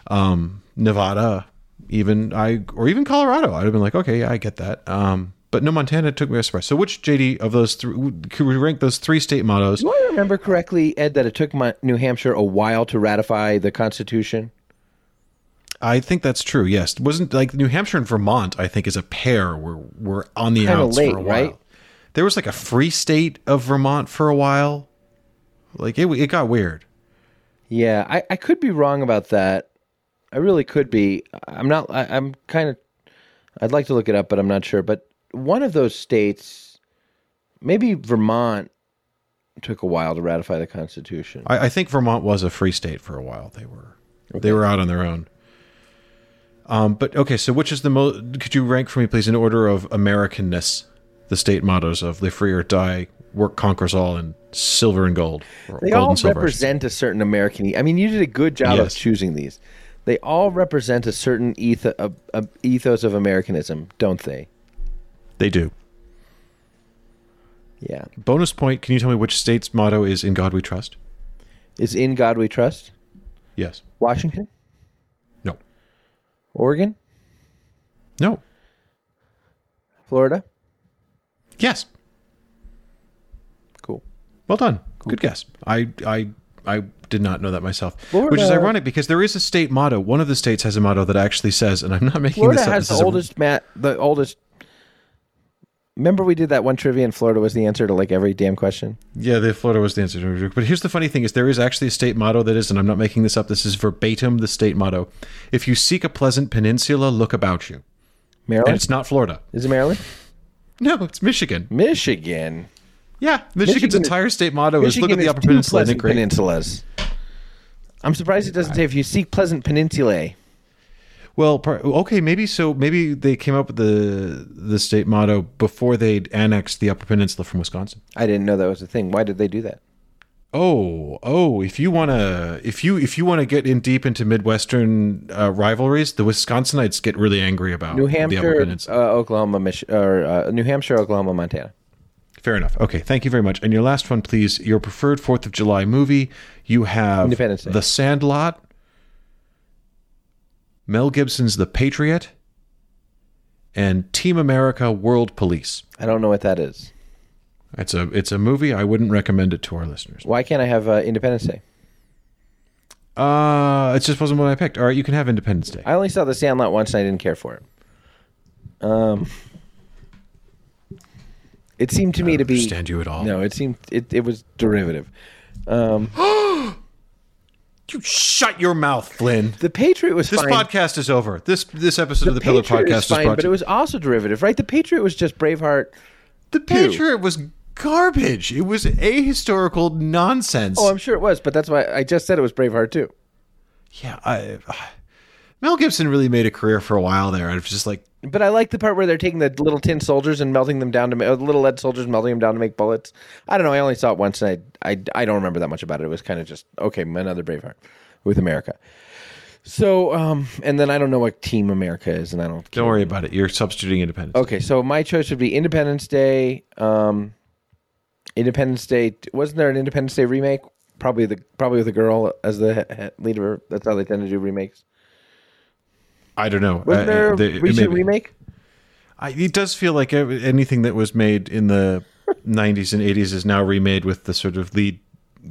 um, Nevada, even I or even Colorado, I'd have been like, okay, yeah, I get that. Um, but no, Montana took me by surprise. So which JD of those three could we rank those three state mottos? Do I remember correctly, Ed, that it took my, New Hampshire a while to ratify the Constitution? I think that's true. Yes, it wasn't like New Hampshire and Vermont. I think is a pair. Were were on the Kinda outs late, for a while. right? There was like a free state of Vermont for a while. Like it, it got weird. Yeah, I, I could be wrong about that. I really could be. I'm not. I, I'm kind of. I'd like to look it up, but I'm not sure. But one of those states, maybe Vermont, took a while to ratify the Constitution. I, I think Vermont was a free state for a while. They were they were out on their own. Um, but okay, so which is the most? Could you rank for me, please, in order of Americanness, the state mottos of "Live Free or Die," "Work Conquers All," and "Silver and Gold." They gold all silver, I should say. represent a certain American. I mean, you did a good job Yes. of choosing these. They all represent a certain etho- a, a ethos of Americanism, don't they? They do. Yeah. Bonus point: Can you tell me which state's motto is "In God We Trust"? Is in God we trust? Yes. Washington. Oregon, No. Florida. Yes. Cool. Well done. Good guess. I I I did not know that myself. Florida- Which is ironic because there is a state motto. One of the states has a motto that actually says, and I'm not making Florida this up. Florida has the is a- oldest mat. The oldest. Remember, we did that one trivia, in Florida was the answer to like every damn question. yeah, the Florida was the answer to it. But here's the funny thing: is there is actually a state motto that is, and I'm not making this up. This is verbatim the state motto. If you seek a pleasant peninsula, look about you. And Maryland it's not Florida. is it Maryland? No, it's Michigan. Michigan. Yeah, Michigan's Michigan entire state motto is look at the Upper Peninsula. Isn't it pleasant peninsulas. I'm surprised it doesn't say if you seek pleasant peninsulae. Well, okay, maybe so. Maybe they came up with the the state motto before they'd annexed the Upper Peninsula from Wisconsin. I didn't know that was a thing. Why did they do that? Oh, oh! If you wanna, if you if you wanna get in deep into Midwestern uh, rivalries, the Wisconsinites get really angry about New the Upper Hampshire, uh, Oklahoma, Mich- or uh, New Hampshire, Oklahoma, Montana. Fair enough. Okay, thank you very much. And your last one, please. Your preferred Fourth of July movie. You have. The Sandlot, Mel Gibson's The Patriot, and Team America: World Police. I don't know what that is. It's a it's a movie. I wouldn't recommend it to our listeners. Why can't I have uh, Independence Day? Uh, it just wasn't what I picked. All right, you can have Independence Day. I only saw The Sandlot once and I didn't care for it. Um, it seemed to me to be understand you at all. no. It seemed it, it was derivative. Um, You shut your mouth, Flynn. the Patriot was This fine. podcast is over. This this episode of the Pillar Patriot Podcast is fine, but it was also derivative, right? The Patriot was just Braveheart. The Patriot was garbage. It was ahistorical nonsense. Oh, I'm sure it was, but that's why I just said it was Braveheart too. yeah, I, uh, Mel Gibson really made a career for a while there. I was just like, But I like the part where they're taking the little tin soldiers and melting them down to ma- uh, little lead soldiers, melting them down to make bullets. I don't know. I only saw it once, and I I, I don't remember that much about it. It was kind of just okay, another Braveheart with America. So, um, and then I don't know what Team America is, and I don't. Don't worry about it. You're substituting independence. Okay, so my choice would be Independence Day. Um, Independence Day. Wasn't there an Independence Day remake? Probably the probably with a girl as the he- he- leader. That's how they tend to do remakes. I don't know. Wasn't Uh, there a the- it recent remake? I, it does feel like anything that was made in the 90s and 80s is now remade with the sort of lead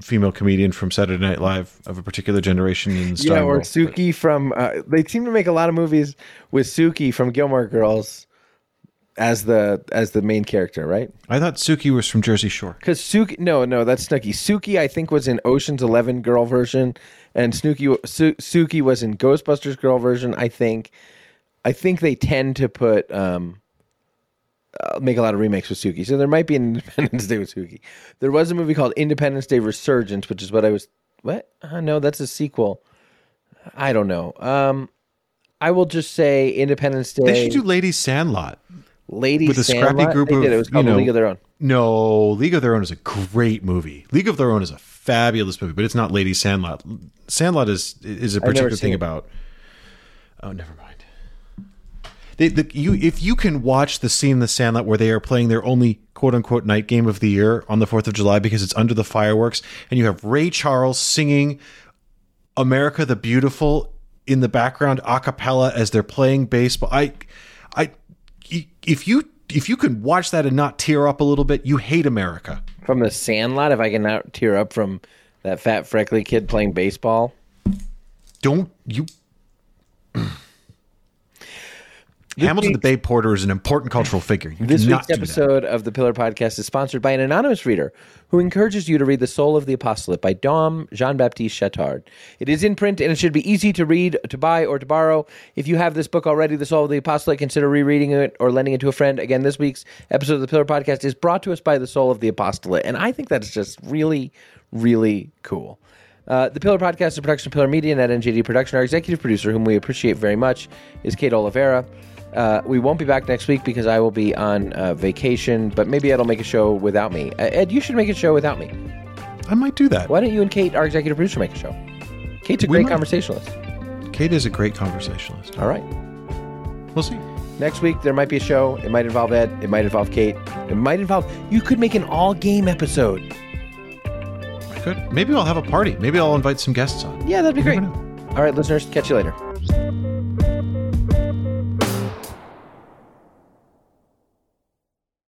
female comedian from Saturday Night Live of a particular generation in. Yeah, or Sookie from. Uh, they seem to make a lot of movies with Sookie from Gilmore Girls as the as the main character, right? I thought Sookie was from Jersey Shore. Because Sookie, no, no, that's Snooki. Sookie, I think, was in Ocean's Eleven girl version, and Snooki Su- Sookie was in Ghostbusters girl version. I think. I think they tend to put um, uh, make a lot of remakes with Sookie. So there might be an Independence Day with Sookie. There was a movie called Independence Day Resurgence, which is what I was. What? Uh, no, that's a sequel. I don't know. Um, I will just say Independence Day. They should do Lady Sandlot. Lady with a scrappy group They of, did. It was you know- League of Their Own. No, League of Their Own is a great movie. League of Their Own is a fabulous movie, but it's not Lady Sandlot. Sandlot is is a particular thing it. about. Oh, never mind. They, the, you, if you can watch the scene in the Sandlot where they are playing their only quote unquote night game of the year on the Fourth of July because it's under the fireworks, and you have Ray Charles singing "America the Beautiful" in the background a cappella as they're playing baseball. I, I, if you if you can watch that and not tear up a little bit, you hate America. From the Sandlot, if I can not tear up from that fat freckly kid playing baseball. Don't you? Hamilton the Bay Porter is an important cultural figure. You This week's episode of the Pillar Podcast is sponsored by an anonymous reader who encourages you to read The Soul of the Apostolate by Dom Jean Baptiste Chautard. It is in print and it should be easy to read, to buy, or to borrow. If you have this book already, The Soul of the Apostolate, consider rereading it or lending it to a friend. Again, this week's episode of the Pillar Podcast is brought to us by The Soul of the Apostolate, and I think that's just really, really cool. Uh, the Pillar Podcast is a production of Pillar Media and at NJD Production. Our executive producer, whom we appreciate very much, is Kate Oliveira. Uh, we won't be back next week because I will be on uh, vacation, but maybe Ed'll make a show without me. Uh, Ed, you should make a show without me. I might do that. Why don't you and Kate, our executive producer, make a show? Kate's a We great might. conversationalist. Kate is a great conversationalist. All right. We'll see. Next week, there might be a show. It might involve Ed. It might involve Kate. It might involve. You could make an all game episode. I could. Maybe I'll have a party. Maybe I'll invite some guests on. Yeah, that'd be great. All right, listeners, catch you later.